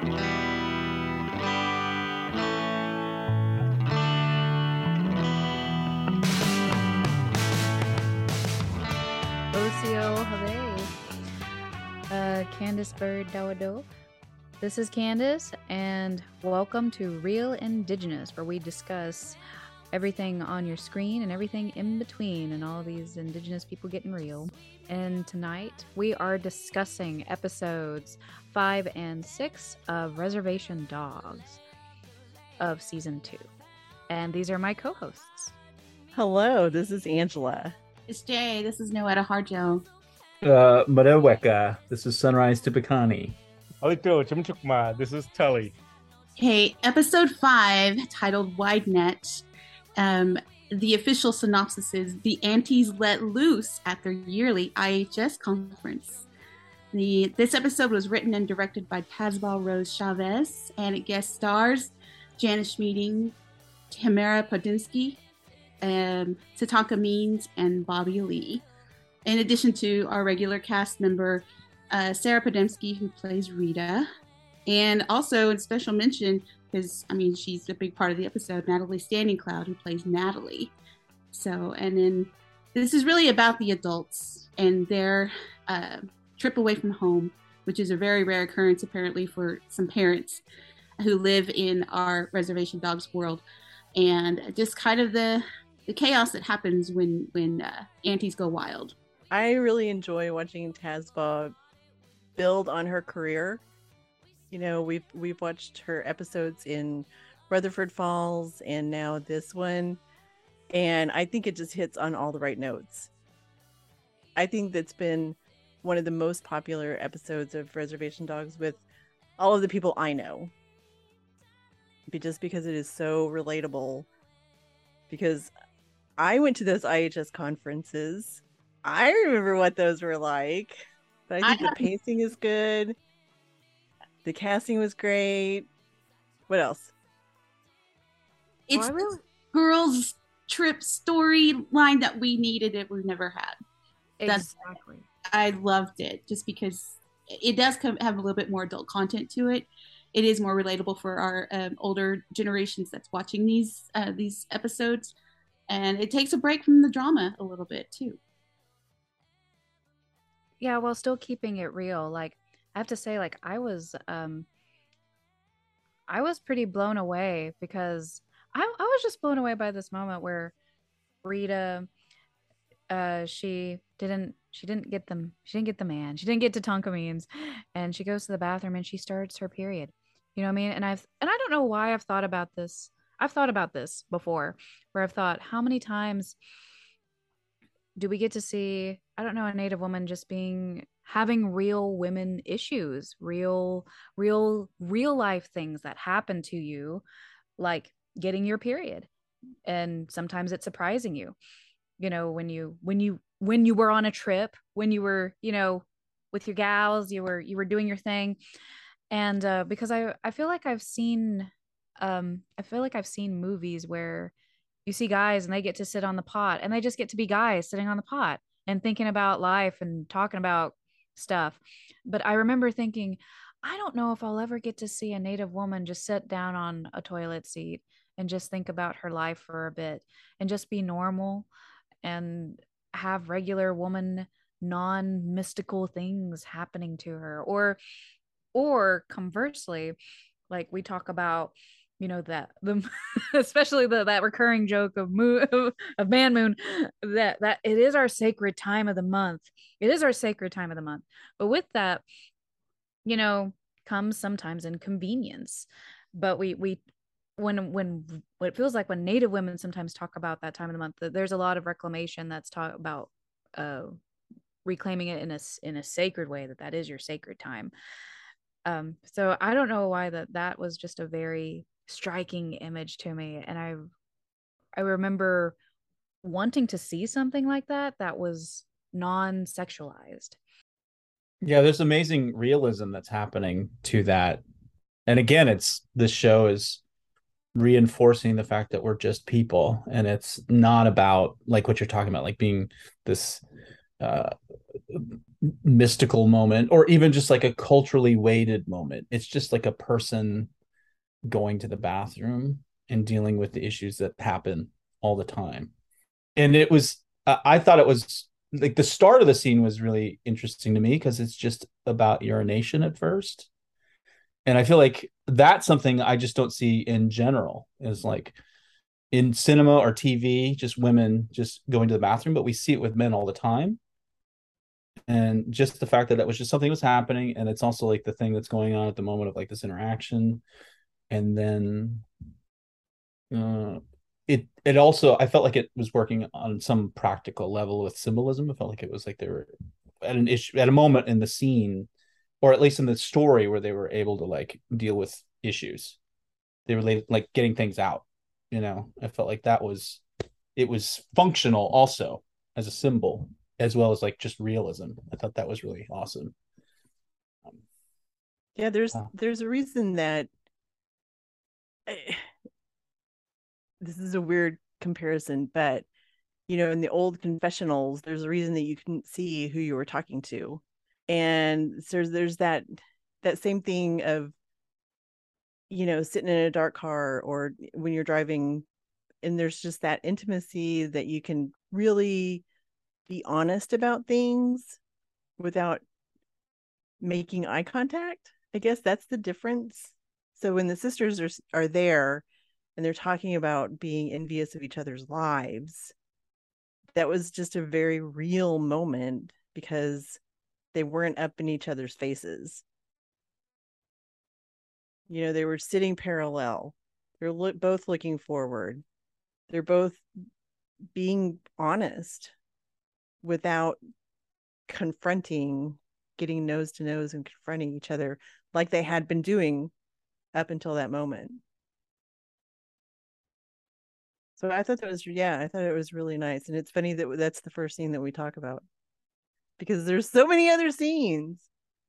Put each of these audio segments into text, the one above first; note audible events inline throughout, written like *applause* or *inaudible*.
Uh, Candice Bird Dawado. This is Candice, and welcome to Real Indigenous, where we discuss everything on your screen and everything in between, and all these Indigenous people getting real. And tonight we are discussing episodes five and six of Reservation Dogs of season two. And these are my co hosts. Hello, this is Angela. It's Jay. This is Noetta Harjo. Uh, Mareweka. This is Sunrise Tupacani. Alito Chimchukma. This is Tully. Okay, episode five, titled Wide Net. Um, the official synopsis is The Aunties Let Loose at their yearly IHS conference. The, this episode was written and directed by Tazbah Rose Chavez, and it guest stars Jana Schmieding, Tamara Podemski, um, Tatanka Means, and Bobby Lee. In addition to our regular cast member, uh, Sarah Podemski, who plays Rita, and also in special mention, because I mean she's a big part of the episode, Natalie Standing Cloud, who plays Natalie. So, and then this is really about the adults and their uh, trip away from home, which is a very rare occurrence apparently for some parents who live in our reservation dogs world, and just kind of the the chaos that happens when when uh, aunties go wild. I really enjoy watching Tazbah build on her career. You know, we've we've watched her episodes in Rutherford Falls and now this one, and I think it just hits on all the right notes. I think that's been one of the most popular episodes of Reservation Dogs with all of the people I know. But just because it is so relatable. Because I went to those IHS conferences. I remember what those were like. But I think I the pacing is good. The casting was great. What else? It's I really- girls' trip storyline that we needed that we've never had. That's- Exactly. I loved it just because it does come, have a little bit more adult content to it. It is more relatable for our um, older generations that's watching these uh, these episodes, and it takes a break from the drama a little bit too. yeah while still keeping it real like i have to say like i was um i was pretty blown away because i, I was just blown away by this moment where rita uh she didn't she didn't get them she didn't get the man. She didn't get Tatanka Means. And she goes to the bathroom and she starts her period. You know what i mean? And i've and i don't know why i've thought about this. I've thought about this before where i've thought how many times do we get to see i don't know a native woman just being having real women issues real real real life things that happen to you like getting your period. And sometimes it's surprising you you know when you when you when you were on a trip when you were you know with your gals you were you were doing your thing. And uh because i i feel like i've seen um i feel like i've seen movies where you see guys and they get to sit on the pot and they just get to be guys sitting on the pot and thinking about life and talking about stuff. But I remember thinking, I don't know if I'll ever get to see a native woman just sit down on a toilet seat and just think about her life for a bit and just be normal and have regular woman non mystical things happening to her or or conversely like we talk about you know that the *laughs* especially the that recurring joke of moon *laughs* of man moon that that it is our sacred time of the month. It is our sacred time of the month. But with that you know comes sometimes inconvenience. But we we when when what it feels like when native women sometimes talk about that time of the month there's a lot of reclamation that's talk about uh reclaiming it in a in a sacred way that that is your sacred time. Um so i don't know why that that was just a very striking image to me and i i remember wanting to see something like that that was non-sexualized Yeah, there's amazing realism that's happening to that. And again, it's this show is reinforcing the fact that we're just people and it's not about like what you're talking about, like being this uh mystical moment or even just like a culturally weighted moment. It's just like a person going to the bathroom and dealing with the issues that happen all the time. And it was, I thought it was like the start of the scene was really interesting to me because it's just about urination at first. And I feel like that's something I just don't see in general is like in cinema or TV, just women just going to the bathroom, but we see it with men all the time. And just the fact that that was just something was happening. And it's also like the thing that's going on at the moment of like this interaction. And then uh, it it also I felt like it was working on some practical level with symbolism. I felt like it was like they were at an issue at a moment in the scene, or at least in the story where they were able to like deal with issues. They were like getting things out. You know, I felt like that was it was functional also as a symbol as well as like just realism. I thought that was really awesome. Um, yeah, there's uh, there's a reason that. I this is a weird comparison, but you know, in the old confessionals, there's a reason that you couldn't see who you were talking to. And so there's that that same thing of you know, sitting in a dark car or when you're driving and there's just that intimacy that you can really be honest about things without making eye contact. I guess that's the difference. So when the sisters are are there, and they're talking about being envious of each other's lives that was just a very real moment because they weren't up in each other's faces. You know they were sitting parallel. They're lo- both looking forward. They're both being honest without confronting getting nose to nose and confronting each other like they had been doing up until that moment so I thought that was yeah, I thought it was really nice, and it's funny that that's the first scene that we talk about because there's so many other scenes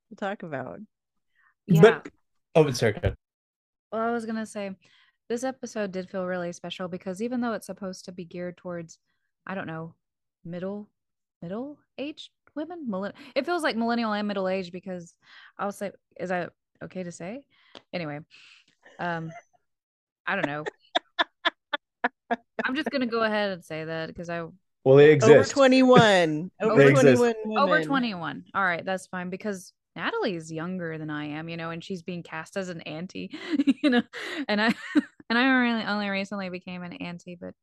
to talk about. Yeah. But oh, sorry. Good. Well, I was gonna say this episode did feel really special because even though it's supposed to be geared towards, I don't know, middle middle aged women, Millenn- it feels like millennial and middle age because I'll say, is that okay to say? Anyway, um, I don't know. I'm just gonna go ahead and say that because I well they exist. *laughs* over 21 over 21 over 21 all right that's fine because Natalie is younger than I am, you know, and she's being cast as an auntie, *laughs* you know, and I *laughs* and I really only recently became an auntie, but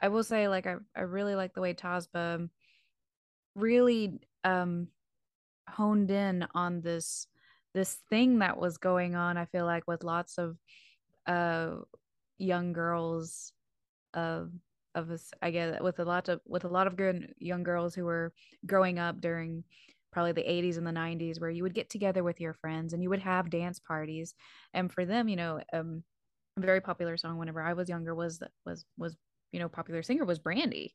I will say like I, I really like the way Tazbah really um honed in on this this thing that was going on, I feel like with lots of uh young girls of of us i get with a lot of with a lot of good young girls who were growing up during probably the 80s and the 90s where you would get together with your friends and you would have dance parties. And for them you know um, a very popular song whenever i was younger was was was you know popular singer was brandy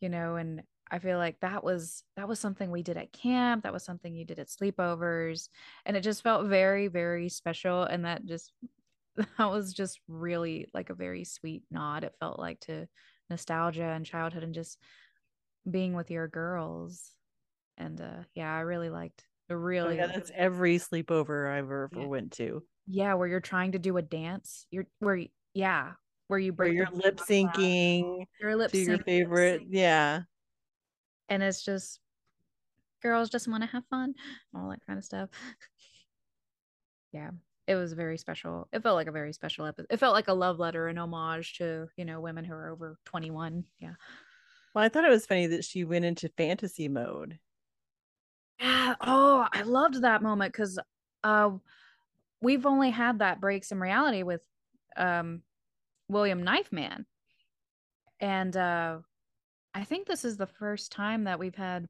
you know and i feel like that was that was something we did at camp that was something you did at sleepovers and it just felt very very special and that just *laughs* that was just really like a very sweet nod it felt like to nostalgia and childhood and just being with your girls and uh yeah i really liked the really oh, yeah, that's every sleepover i've ever yeah. went to yeah where you're trying to do a dance you're where yeah where you break where you're lip syncing your lip to your favorite yeah and it's just girls just want to have fun all that kind of stuff *laughs* yeah it was very special. It felt like a very special episode. It felt like a love letter, an homage to, you know, women who are over 21. Yeah. Well, I thought it was funny that she went into fantasy mode. Yeah. Oh, I loved that moment because uh we've only had that breaks in reality with um William Knifeman. And uh I think this is the first time that we've had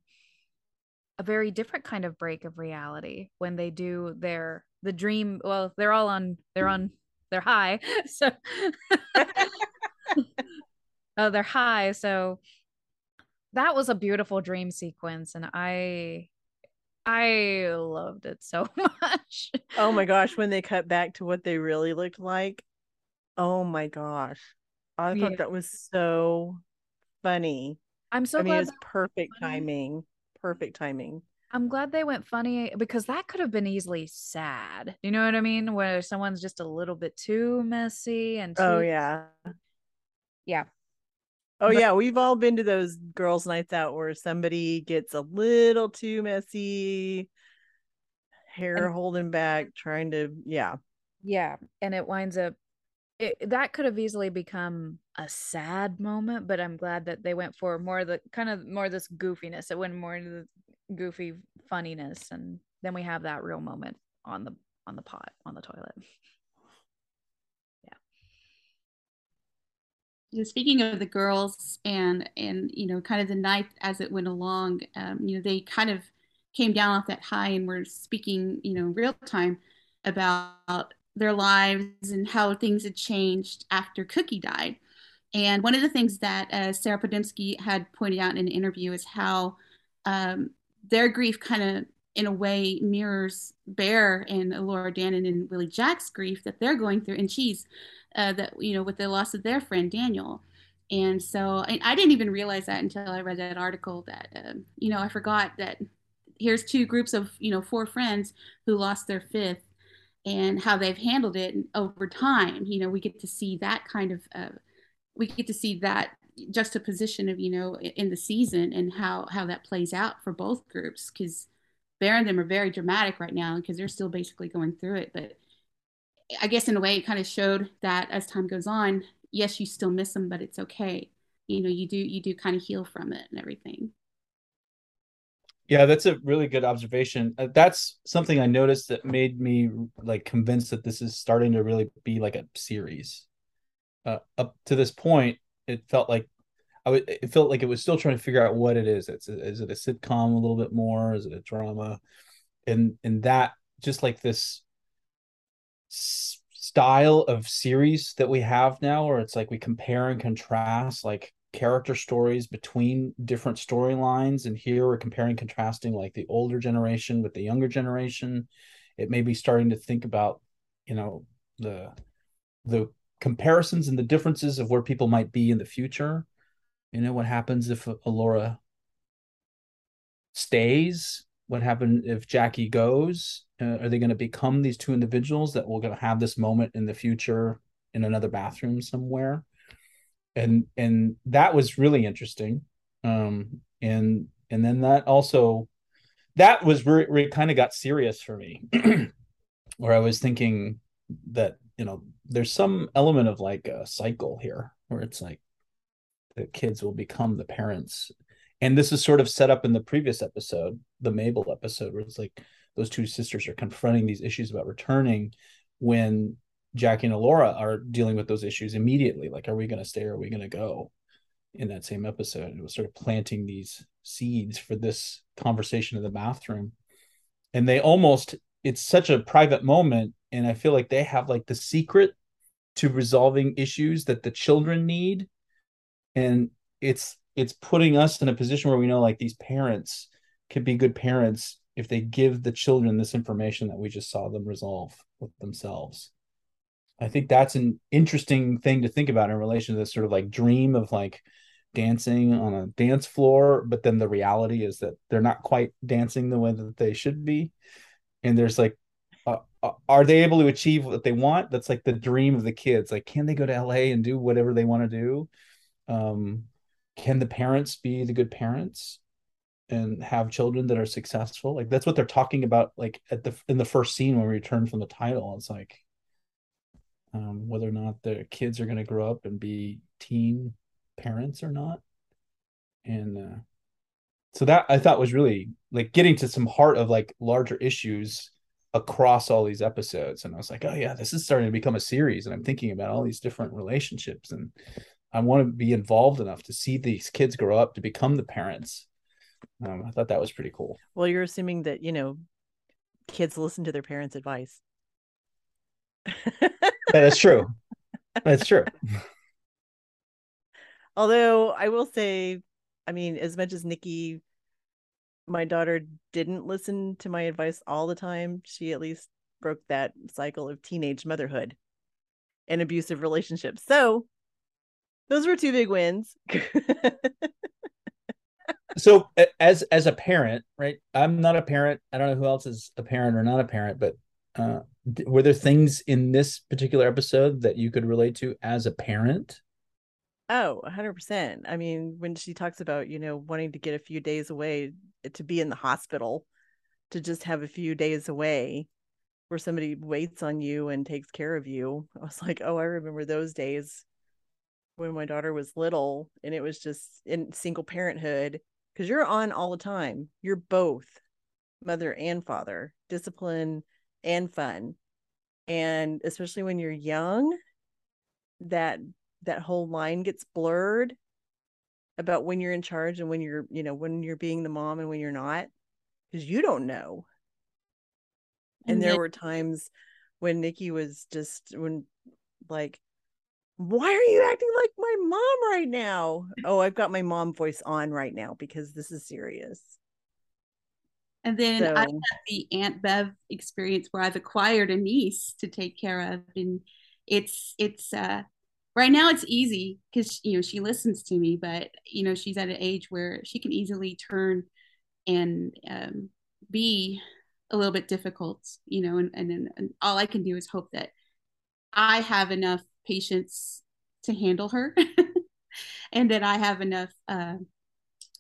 a very different kind of break of reality when they do their the dream well they're all on they're on they're high *laughs* so *laughs* oh they're high so that was a beautiful dream sequence and i i loved it so *laughs* much oh my gosh when they cut back to what they really looked like oh my gosh i yeah. thought that was so funny i'm so i mean it's perfect timing perfect timing I'm glad they went funny because that could have been easily sad. You know what I mean? Where someone's just a little bit too messy and oh, too, Oh yeah. yeah. Oh But- yeah, we've all been to those girls' nights out where somebody gets a little too messy, hair And- holding back, trying to yeah. Yeah, and it winds up it, that could have easily become a sad moment, but I'm glad that they went for more the kind of more this goofiness. It went more into the goofy funniness, and then we have that real moment on the on the pot on the toilet. Speaking of the girls and and you know kind of the night as it went along um, you know they kind of came down off that high and were speaking you know real time about their lives and how things had changed after cookie died and one of the things that uh, sarah podemski had pointed out in an interview is how um, their grief kind of in a way mirrors bear and Elora Danan and willie jack's grief that they're going through and she's uh, that you know with the loss of their friend Daniel. And so and I didn't even realize that until I read that article that uh, you know I forgot that here's two groups of you know four friends who lost their fifth and how they've handled it over time. You know we get to see that kind of uh, we get to see that juxtaposition of you know in the season and how how that plays out for both groups because Bear and them are very dramatic right now because they're still basically going through it but I guess in a way it kind of showed that as time goes on, yes, you still miss them, but it's okay. You know, you do you do kind of heal from it and everything. Yeah, that's a really good observation. Uh, that's something I noticed that made me like convinced that this is starting to really be like a series. Uh, up to this point, it felt like I would. It felt like it was still trying to figure out what it is. It's is it a sitcom a little bit more? Is it a drama? And and that just like this s- style of series that we have now, where it's like we compare and contrast like character stories between different storylines and here we're comparing contrasting like the older generation with the younger generation. It may be starting to think about you know the the comparisons and the differences of where people might be in the future. You know what happens if Elora stays? What happened if jackie goes? Uh, are they going to become these two individuals that will going to have this moment in the future in another bathroom somewhere and and that was really interesting. Um and and then that also that was where, it kind of got serious for me *clears throat* where i was thinking that you know there's some element of like a cycle here where it's like the kids will become the parents. And this is sort of set up in the previous episode the mabel episode where it's like those two sisters are confronting these issues about returning when Jackie and Elora are dealing with those issues immediately. Like, are we going to stay or are we going to go? In that same episode, it was sort of planting these seeds for this conversation in the bathroom. And they almost, it's such a private moment. And I feel like they have like the secret to resolving issues that the children need. And it's, it's putting us in a position where we know like these parents could be good parents if they give the children this information that we just saw them resolve with themselves. I think that's an interesting thing to think about in relation to this sort of like dream of like dancing on a dance floor, but then the reality is that they're not quite dancing the way that they should be. And there's like, uh, are they able to achieve what they want? That's like the dream of the kids. Like, can they go to LA and do whatever they want to do? Um, can the parents be the good parents and have children that are successful? Like that's what they're talking about. Like at the in the first scene when we return from the title, it's like um, whether or not the kids are going to grow up and be teen parents or not. And uh, so that I thought was really like getting to some heart of like larger issues across all these episodes. And I was like, oh, yeah, this is starting to become a series. And I'm thinking about all these different relationships. And I want to be involved enough to see these kids grow up to become the parents. Um, I thought that was pretty cool. Well, you're assuming that, you know, kids listen to their parents' advice. That is true. That's true. *laughs* Although I will say, I mean, as much as Nikki, my daughter didn't listen to my advice all the time, she at least broke that cycle of teenage motherhood and abusive relationships. So those were two big wins. so as as a parent, right? I'm not a parent. I don't know who else is a parent or not a parent, but uh, were there things in this particular episode that you could relate to as a parent? Oh, 100%. I mean, when she talks about, you know, wanting to get a few days away eh, to be in the hospital, to just have a few days away where somebody waits on you and takes care of you. *laughs* I was like, oh, I remember those days when my daughter was little and it was just in single parenthood because you're on all the time. You're both mother and father, discipline and fun. And especially when you're young, that that whole line gets blurred about when you're in charge and when you're, you know, when you're being the mom and when you're not because you don't know. And, and there were times when Nikki was just when like why are you acting like my mom right now? Oh, I've got my mom voice on right now because this is serious. And then so, I had the Aunt Bev experience where I've acquired a niece to take care of, and it's it's uh, right now it's easy because you know she listens to me, but you know she's at an age where she can easily turn and um, be a little bit difficult, you know, and, and and all I can do is hope that I have enough patience to handle her *laughs* and that I have enough uh,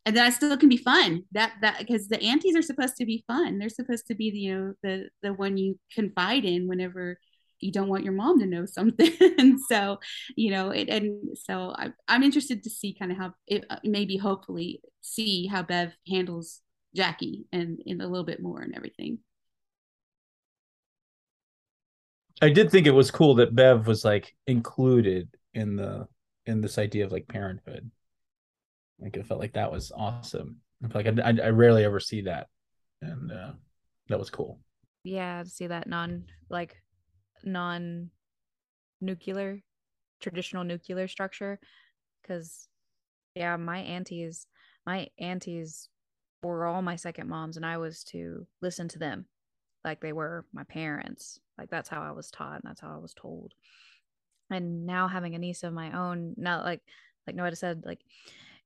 and that still can be fun. That that because the aunties are supposed to be fun. They're supposed to be the you know the the one you confide in whenever you don't want your mom to know *laughs* something. and *laughs* so you know it, and so I, I'm interested to see kind of how it uh, maybe hopefully see how Bev handles Jackie and in a little bit more and everything. I did think it was cool that Bev was like included in the in this idea of like parenthood. Like it felt like that was awesome. Like I, I, I rarely ever see that, and uh, that was cool. Yeah, to see that non like non nuclear traditional nuclear structure, because yeah, my aunties, my aunties were all my second moms, and I was to listen to them like they were my parents like that's how I was taught and that's how I was told. And now having a niece of my own, now like like Noetta said, like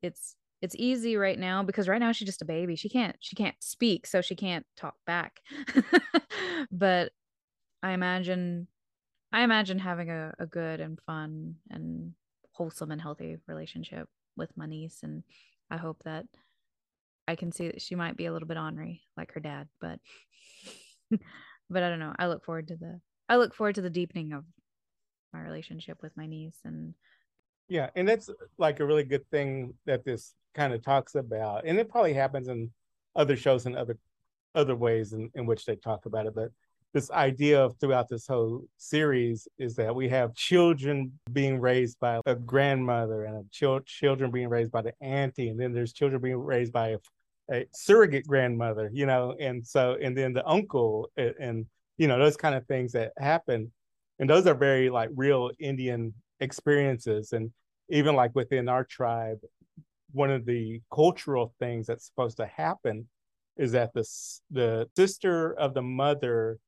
it's it's easy right now because right now she's just a baby. She can't she can't speak, so she can't talk back. *laughs* but I imagine I imagine having a, a good and fun and wholesome and healthy relationship with my niece and I hope that I can see that she might be a little bit ornery like her dad, but *laughs* but I don't know. I look forward to the I look forward to the deepening of my relationship with my niece and yeah, and that's uh, like a really good thing that this kind of talks about. And it probably happens in other shows and other other ways in, in which they talk about it. But this idea of throughout this whole series is that we have children being raised by a grandmother and a ch- children being raised by the auntie, and then there's children being raised by a a surrogate grandmother, you know, and so and then the uncle and, and you know those kind of things that happen, and those are very like real Indian experiences, and even like within our tribe, one of the cultural things that's supposed to happen is that the the sister of the mother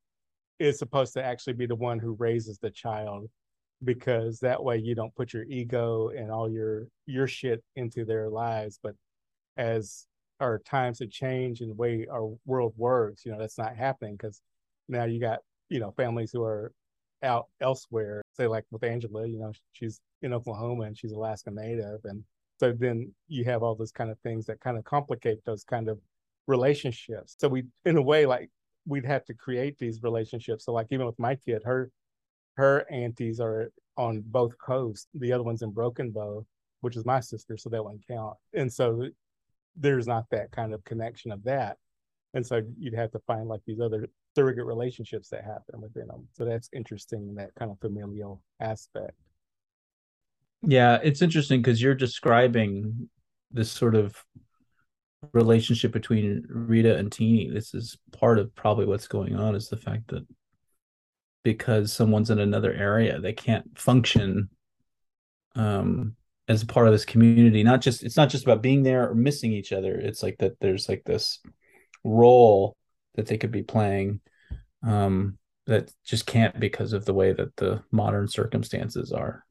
is supposed to actually be the one who raises the child because that way you don't put your ego and all your your shit into their lives but as our times have changed and the way our world works, you know, that's not happening because now you got, you know, families who are out elsewhere. Say like with Angela, you know, she's in Oklahoma and she's Alaska native. And so then you have all those kind of things that kind of complicate those kind of relationships. So we in a way like we'd have to create these relationships. So like even with my kid, her her aunties are on both coasts. The other one's in Broken Bow, which is my sister, so that wouldn't count. And so there's not that kind of connection of that. And so you'd have to find like these other surrogate relationships that happen within them. So that's interesting in that kind of familial aspect. Yeah, it's interesting because you're describing this sort of relationship between Rita and Teenie. This is part of probably what's going on is the fact that because someone's in another area, they can't function um as part of this community not just it's not just about being there or missing each other it's like that there's like this role that they could be playing um that just can't because of the way that the modern circumstances are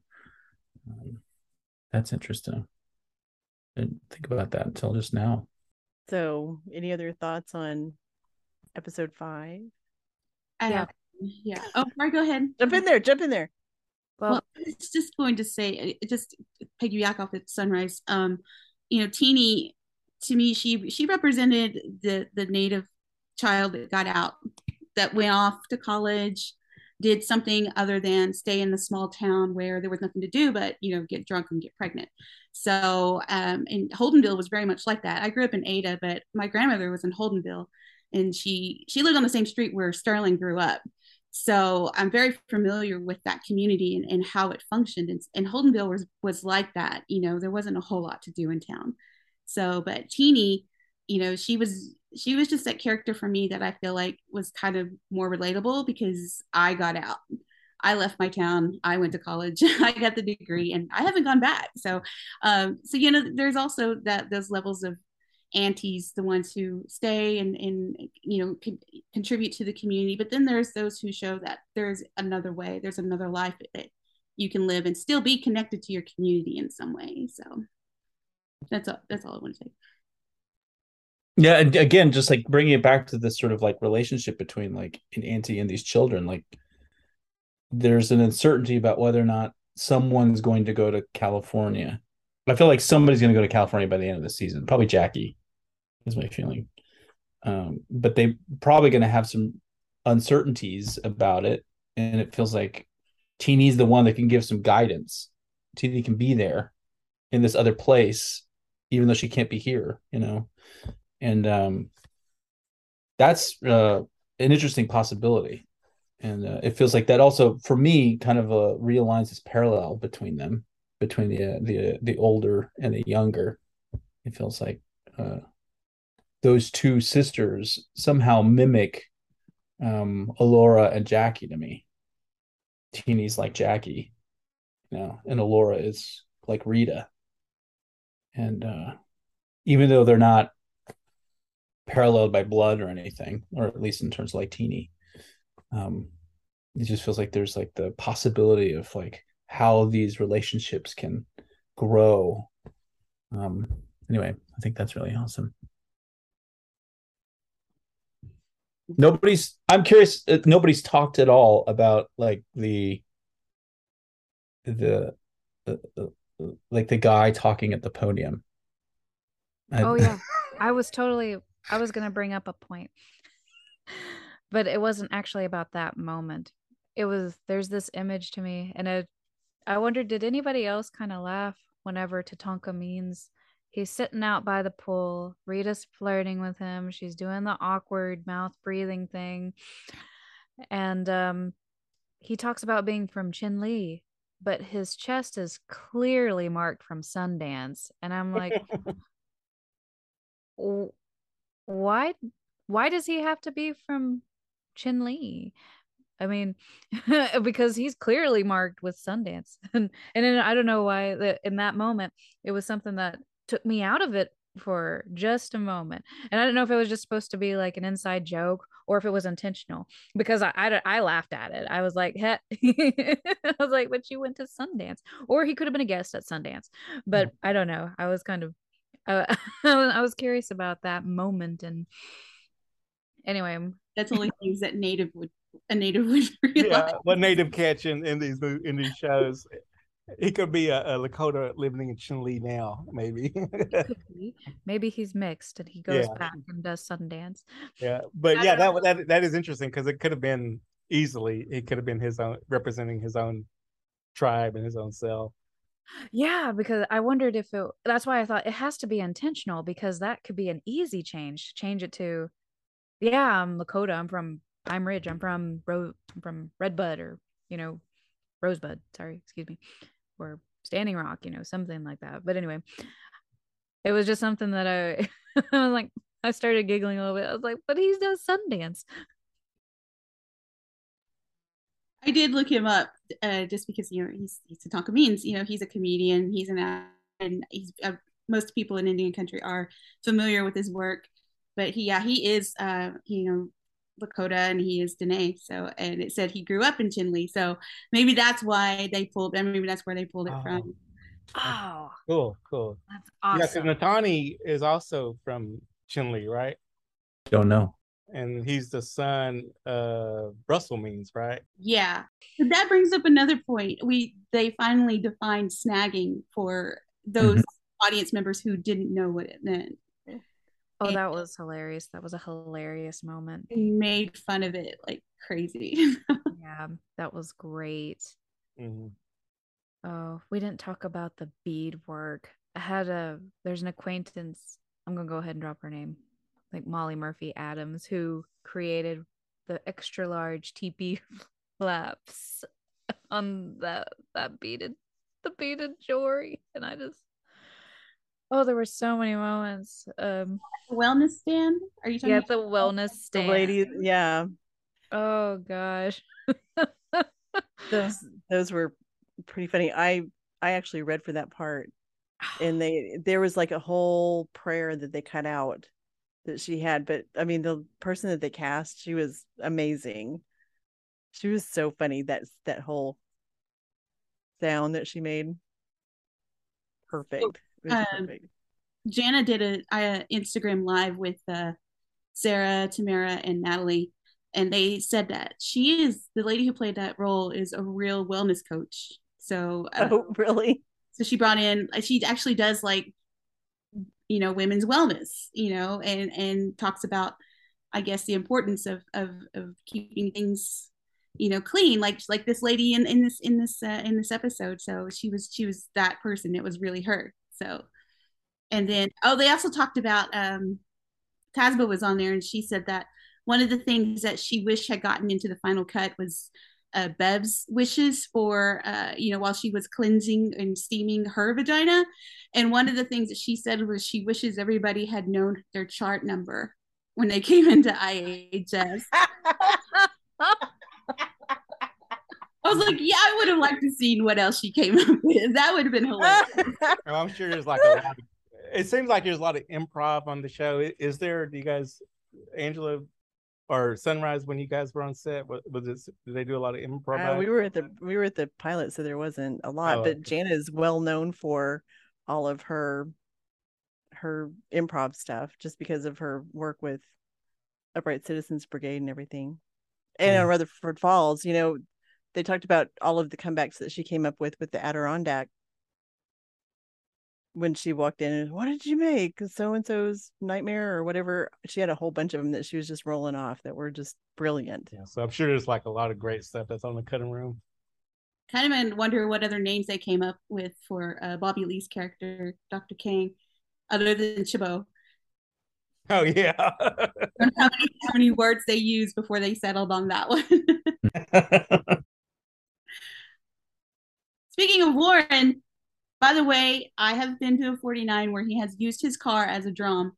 um, that's interesting I didn't think about that until just now So, any other thoughts on episode five? I Yeah. have, yeah. Oh, sorry, go ahead. Jump in there, jump in there. Well, Well, it's just going to say, uh, just piggyback off at Sunrise. Um, you know, Teenie, to me, she she represented the the native child that got out, that went off to college, did something other than stay in the small town where there was nothing to do but you know get drunk and get pregnant. So, um, and Holdenville was very much like that. I grew up in Ada, but my grandmother was in Holdenville, and she she lived on the same street where Sterling grew up. So I'm very familiar with that community and, and how it functioned. And, and Holdenville was was like that. You know, there wasn't a whole lot to do in town. So, but Teenie, you know, she was she was just that character for me that I feel like was kind of more relatable because I got out. I left my town. I went to college. *laughs* I got the degree, and I haven't gone back. So, um, so you know, there's also that those levels of aunties, the ones who stay and and you know con- contribute to the community. But then there's those who show that there's another way. There's another life that you can live and still be connected to your community in some way. So that's all. That's all I want to say. Yeah, and again, just like bringing it back to this sort of like relationship between like an auntie and these children, like there's an uncertainty about whether or not someone's going to go to California. I feel like somebody's going to go to California by the end of the season. Probably Jackie, is my feeling. Um, but they probably going to have some uncertainties about it, and it feels like Teenie's the one that can give some guidance. Teenie can be there in this other place, even though she can't be here. You know and um, that's uh, an interesting possibility. And uh, it feels like that also for me kind of uh, realigns this parallel between them between the uh, the the older and the younger. It feels like uh, those two sisters somehow mimic um, Elora and Jackie to me. Teenie's like Jackie you know and Elora is like Rita. And uh, even though they're not paralleled by blood or anything, or at least in terms of like Teenie. Um, it just feels like there's like the possibility of like how these relationships can grow. Um, anyway, I think that's really awesome. Nobody's. I'm curious. uh, Nobody's talked at all about like the the, the, the like the guy talking at the podium. I- oh yeah, *laughs* I was totally. I was gonna bring up a point, but it wasn't actually about that moment. It was there's this image to me, and it, I wondered, did anybody else kind of laugh whenever Tatanka means he's sitting out by the pool, Rita's flirting with him, she's doing the awkward mouth breathing thing, and um, he talks about being from Chinle, but his chest is clearly marked from Sundance, and I'm like. *laughs* "W- why why does he have to be from Chinle? I mean, *laughs* because he's clearly marked with Sundance, *laughs* and and then I don't know why that in that moment it was something that took me out of it for just a moment, and I don't know if it was just supposed to be like an inside joke or if it was intentional because I I, I laughed at it. I was like, "Heh." *laughs* I was like, but you went to Sundance, or he could have been a guest at Sundance, but I don't know. I was kind of uh, *laughs* I was curious about that moment and anyway That's only *laughs* things that native would a native would *laughs* realize. yeah, what native catch in, in these in these shows. He could be a, a Lakota living in Chinle now, maybe. maybe he's mixed and he goes Yeah. back and does Sundance yeah, but I yeah, that that that is interesting because it could have been easily. It could have been his own representing his own tribe and his own self. Yeah because I wondered if it that's why I thought it has to be intentional because that could be an easy change change it to yeah I'm Lakota I'm from Pine Ridge I'm from Ro- I'm from Redbud or you know Rosebud sorry excuse me or Standing Rock you know something like that but anyway it was just something that I *laughs* I was like I started giggling a little bit I was like but he does Sundance I did look him up uh, just because you know he's he's Tatanka Means. You know he's a comedian. He's an actor, and he's uh, most people in Indian country are familiar with his work. But he yeah he is uh, you know Lakota and he is Dene. So and it said he grew up in Chinle. So maybe that's why they pulled and maybe that's where they pulled it Oh. from. oh Cool, cool. that's Yeah, awesome because Natani is also from Chinle, right? Don't know. And he's the son of Russell Means, right? Yeah. But that brings up another point. We they finally defined snagging for those Mhm. audience members who didn't know what it meant. Oh, And- that was hilarious. That was a hilarious moment. and made fun of it like crazy. *laughs* Yeah, that was great. hmm Oh, we didn't talk about the bead work. I had a there's an acquaintance. I'm gonna go ahead and drop her name, like Molly Murphy Adams, who created the extra large TP *laughs* flaps on that that beaded the beaded jewelry, and I just oh, there were so many moments. Um, Wellness stand? Are you talking yeah, about the wellness The stand. lady, yeah, Oh gosh. *laughs* those those were pretty funny. I I actually read for that part, and they there was like a whole prayer that they cut out that she had. But I mean, the person that they cast, she was amazing. She was so funny. That that whole sound that she made, perfect. It was um, perfect. Jana did a, a Instagram live with uh, Sarah, Tamara, and Natalie, and they said that she is the lady who played that role is a real wellness coach. So, uh, Oh, *laughs* really? so she brought in. She actually does like, you know, women's wellness, you know, and and talks about, I guess, the importance of of of keeping things, you know, clean. Like like this lady in in this in this uh, in this episode. So she was she was that person. It was really her. So and then oh they also talked about um Tazbah was on there and she said that one of the things that she wished had gotten into the final cut was uh, Bev's wishes for uh, you know while she was cleansing and steaming her vagina and one of the things that she said was she wishes everybody had known their chart number when they came into IHS. I was like, yeah, I would have liked to seen what else she came up with. That would have been hilarious. *laughs* Oh, I'm sure there's like a lot. Of, it seems like there's a lot of improv on the show. Is there? Do you guys, Angela or Sunrise, when you guys were on set, was, was it? Did they do a lot of improv? Uh, we were at the we were at the pilot, so there wasn't a lot. Oh, but okay. Jana is well known for all of her her improv stuff, just because of her work with Upright Citizens Brigade and everything. And on Rutherford Falls, you know, they talked about all of the comebacks that she came up with with the Adirondack when she walked in and what did you make so and so's nightmare or whatever she had a whole bunch of them that she was just rolling off that were just brilliant Yeah, so I'm sure there's like a lot of great stuff that's on the cutting room. kind of wonder what other names they came up with for uh, Bobby Lee's character, Dr. king other than Chabot. Oh yeah. *laughs* how, many, how many words they used before they settled on that one. *laughs* Speaking of Warren, by the way, I have been to a 49 where he has used his car as a drum.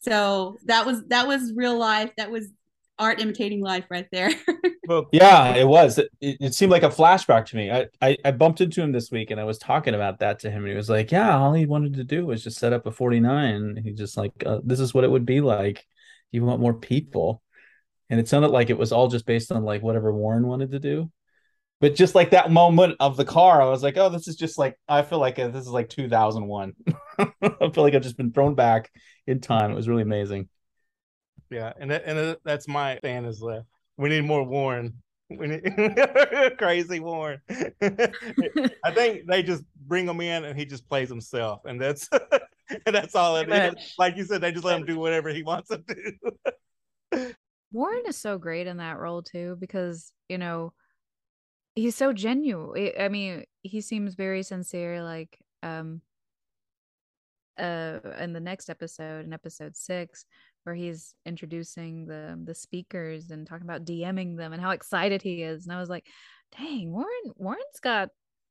So that was that was real life. That was art imitating life right there. *laughs* well, yeah, it was. It, it seemed like a flashback to me. I, I I bumped into him this week and I was talking about that to him and he was like, "Yeah, all he wanted to do was just set up a 49." He just like, uh, "This is what it would be like. You want more people." And it sounded like it was all just based on like whatever Warren wanted to do. But just like that moment of the car, I was like, "Oh, this is just like I feel like uh, this is like 2001." *laughs* I feel like I've just been thrown back in time. It was really amazing. Yeah, and that, and that's my fan is left. We need more Warren. We need *laughs* crazy Warren. *laughs* I think they just bring him in and he just plays himself, and that's and that's all it Pretty is. much. Like you said, they just let him do whatever he wants to do. Warren is so great in that role too because you know he's so genuine. I mean, he seems very sincere. Like um, uh, in the next episode, in episode six, where he's introducing the the speakers and talking about DMing them and how excited he is, and I was like, dang, Warren, Warren's got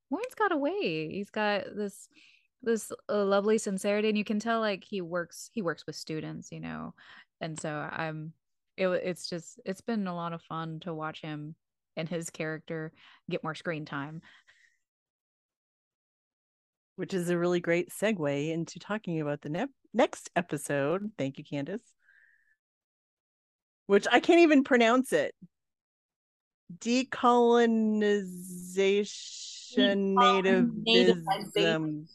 Warren's got a way. He's got this this uh, lovely sincerity, and you can tell like he works he works with students, you know, and so I'm it, it's just it's been a lot of fun to watch him and his character get more screen time. which is a really great segue into talking about the ne- next episode. Thank you, Candice. Which I can't even pronounce it. Decolonization, nativism. Wait, say it again.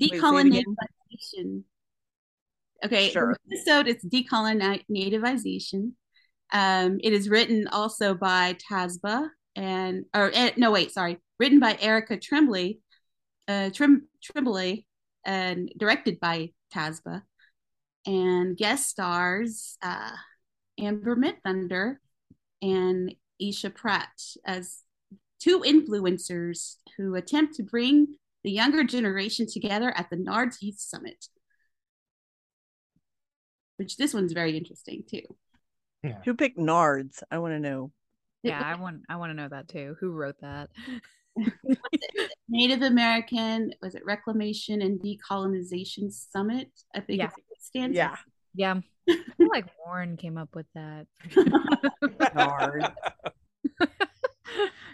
Decolonization. Okay, Sure. the episode is decolonization. Um, it is written also by Tazbah and or eh, no wait sorry written by Erica Tremblay, uh, Trim and directed by Tazbah, and guest stars uh, Amber Midthunder and Isha Pratt as two influencers who attempt to bring the younger generation together at the NARDS Youth Summit. Which this one's very interesting too. Who picked Nards? I want to know. Yeah, *laughs* I want I want to know that too. Who wrote that? *laughs* *laughs* Native American was it Reclamation and Decolonization Summit? I think Yeah. it stands. Yeah. Yeah, I feel like Warren came up with that. Nard.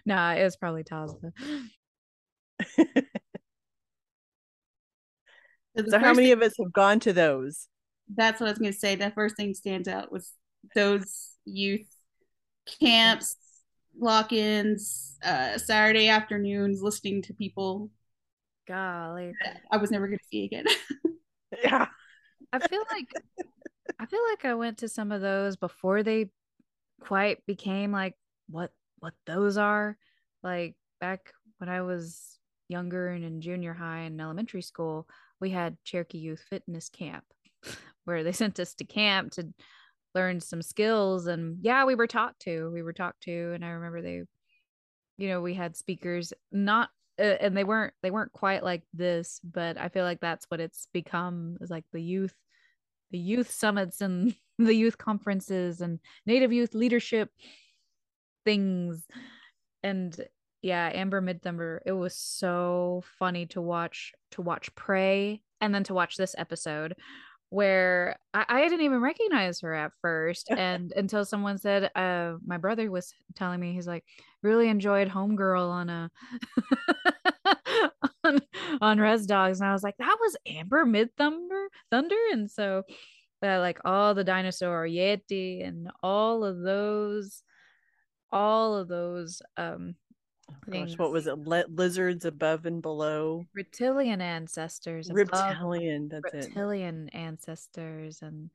nah, it was probably Tazbah. So, So, how many thing- of us have gone to those? That's what I was going to say. The first thing stands out was those youth camps, lock-ins, uh, Saturday afternoons, listening to people Golly, I was never going to see again. *laughs* Yeah. I feel like I feel like I went to some of those before they quite became like what what those are. Like back when I was younger and in junior high and elementary school, we had Cherokee Youth Fitness Camp *laughs* where they sent us to camp to learn some skills and yeah, we were taught to. We were taught to and I remember they you know, we had speakers not uh, and they weren't they weren't quite like this, but I feel like that's what it's become is like the youth the youth summits and *laughs* the youth conferences and native youth leadership things and yeah amber midthunder it was so funny to watch to watch Prey and then to watch this episode where I, I didn't even recognize her at first *laughs* and until someone said uh my brother was telling me he's like really enjoyed homegirl on a *laughs* on, on res dogs and i was like that was amber midthunder? Thunder, and so uh, like all the dinosaur yeti and all of those all of those um Oh, Gosh, what was it? Lizards above and below. reptilian ancestors above Reptilian. That's it. reptilian ancestors and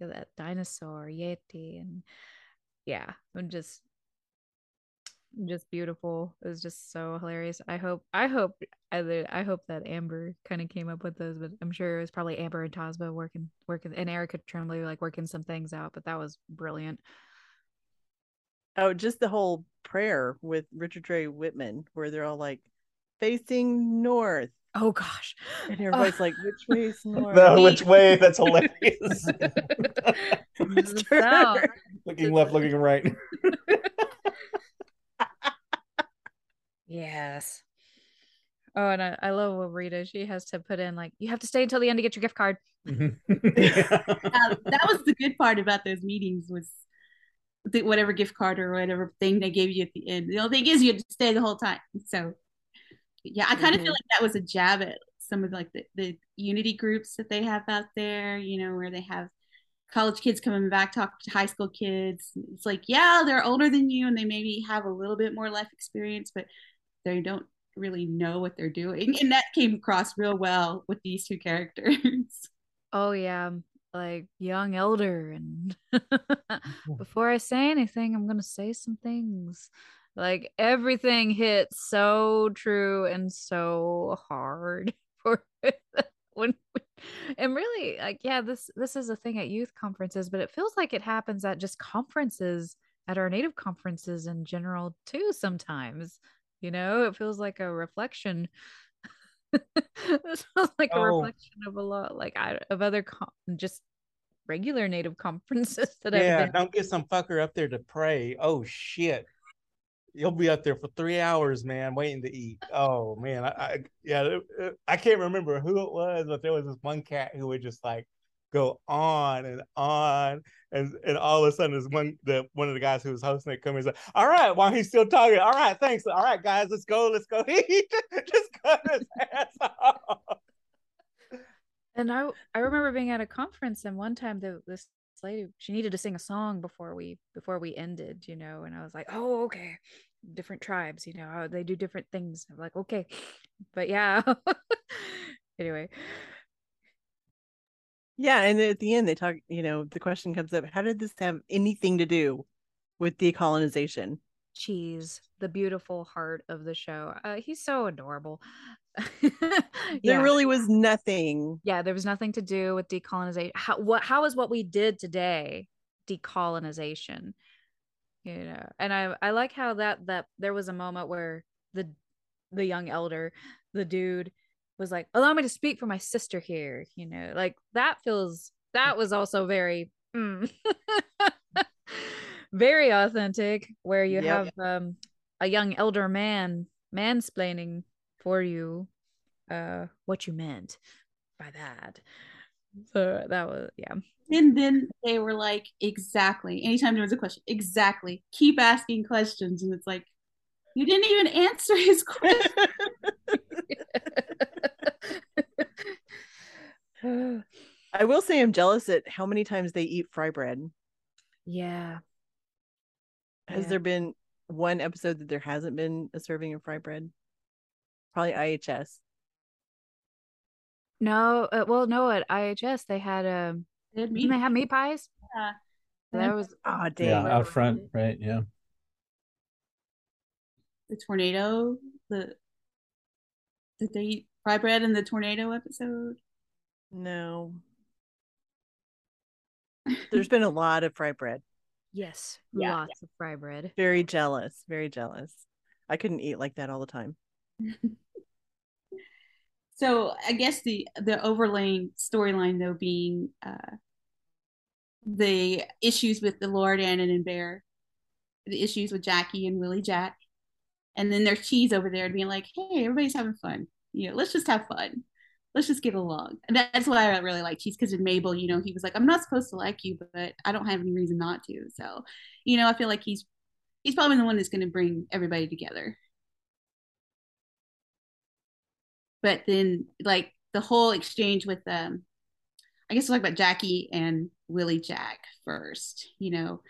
that dinosaur yeti and yeah i'm just just beautiful it was just so hilarious i hope i hope either i hope that amber kind of came up with those but i'm sure it was probably amber and tazbah working working and erica tremblay like working some things out but that was brilliant Oh, just the whole prayer with Richard Ray Whitman, where they're all like facing north, oh gosh and everybody's like, "Which way is *laughs* north?" No, which way? That's hilarious. *laughs* Mr. sound. *laughs* looking left, looking right. Yes. Oh, and I, I love what Rita. She has to put in like you have to stay until the end to get your gift card. Uh, that was the good part about those meetings was the, whatever gift card or whatever thing they gave you at the end. The only thing is you had to stay the whole time. So yeah, I kind of Mhm. feel like that was a jab at some of like the, the unity groups that they have out there, you know, where they have college kids coming back talk to high school kids. It's like, yeah, they're older than you and they maybe have a little bit more life experience, but they don't really know what they're doing. And that came across real well with these two characters. *laughs* Oh yeah, like young elder and *laughs* mm-hmm. before I say anything, I'm gonna say some things. Like everything hit so true and so hard *laughs* for *laughs* when and really like yeah, this this is a thing at youth conferences, but it feels like it happens at just conferences at our native conferences in general too sometimes. You know, it feels like a reflection *laughs* this feels like a Oh. reflection of a lot like I, of other con- just regular native *laughs* conferences that I've Yeah, been don't get some fucker up there to pray. Oh shit. You'll be up there for three hours, man, waiting to eat. Oh man, I, I yeah, I can't remember who it was, but there was this one cat who would just like go on and on, and and all of a sudden, this one the one of the guys who was hosting it come in and say, "All right, while he's still talking, all right, thanks, all right, guys, let's go, let's go." *laughs* He just cut his *laughs* ass off. and I I remember being at a conference and one time the this lady she needed to sing a song before we before we ended, you know, and I was like, oh okay, different tribes, you know, they do different things. I'm like, okay, but yeah. *laughs* anyway, Yeah, and at the end they talk, you know, the question comes up, how did this have anything to do with decolonization? Cheese, the beautiful heart of the show. Uh, he's so adorable. *laughs* There yeah. really was nothing. yeah, there was nothing to do with decolonization. How what how is what we did today decolonization? You know, and I I like how that that there was a moment where the the young elder, the dude, was like, "Allow me to speak for my sister here." You know, like that feels that was also very. mm, *laughs* very authentic where you Yep. have um a young elder man mansplaining for you uh what you meant by that so that was yeah And then they were like, exactly. Anytime there was a question, exactly. Keep asking questions. And it's like, you didn't even answer his *laughs* question. *laughs* I will say I'm jealous at how many times they eat fry bread. yeah Has Yeah. there been one episode that there hasn't been a serving of fry bread? Probably IHS. no uh, well no at ihs they had um They had didn't meat. they have meat pies Yeah. that was Oh Yeah, dang. Whatever out front, did. right? Yeah. the tornado, the did they eat fry bread in the tornado episode? No. *laughs* There's been a lot of fry bread. yes Yeah, lots of fry bread Very jealous. Very jealous. I couldn't eat like that all the time. *laughs* So I guess the the overlaying storyline though being uh, the issues with Elora Danan and Bear, the issues with Jackie and Willie Jack, and then there's Cheese over there being like, "Hey, everybody's having fun. You know, let's just have fun. Let's just get along." And that's why I really like Cheese because in Mabel, you know, he was like, "I'm not supposed to like you, but I don't have any reason not to." So, you know, I feel like he's he's probably the one that's going to bring everybody together. but then like the whole exchange with um I guess we'll talk about Jackie and Willie Jack first. You know,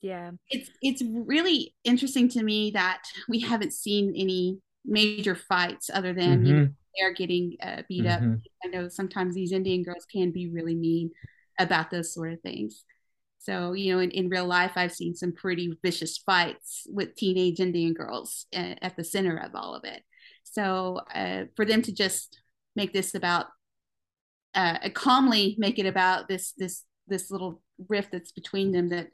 yeah it's it's really interesting to me that we haven't seen any major fights other than you know, they're getting uh, beat up. mhm. I know sometimes these Indian girls can be really mean about those sort of things. So, you know, in, in real life, I've seen some pretty vicious fights with teenage Indian girls uh, at the center of all of it. So, uh, for them to just make this about, uh, calmly make it about this this this little rift that's between them, that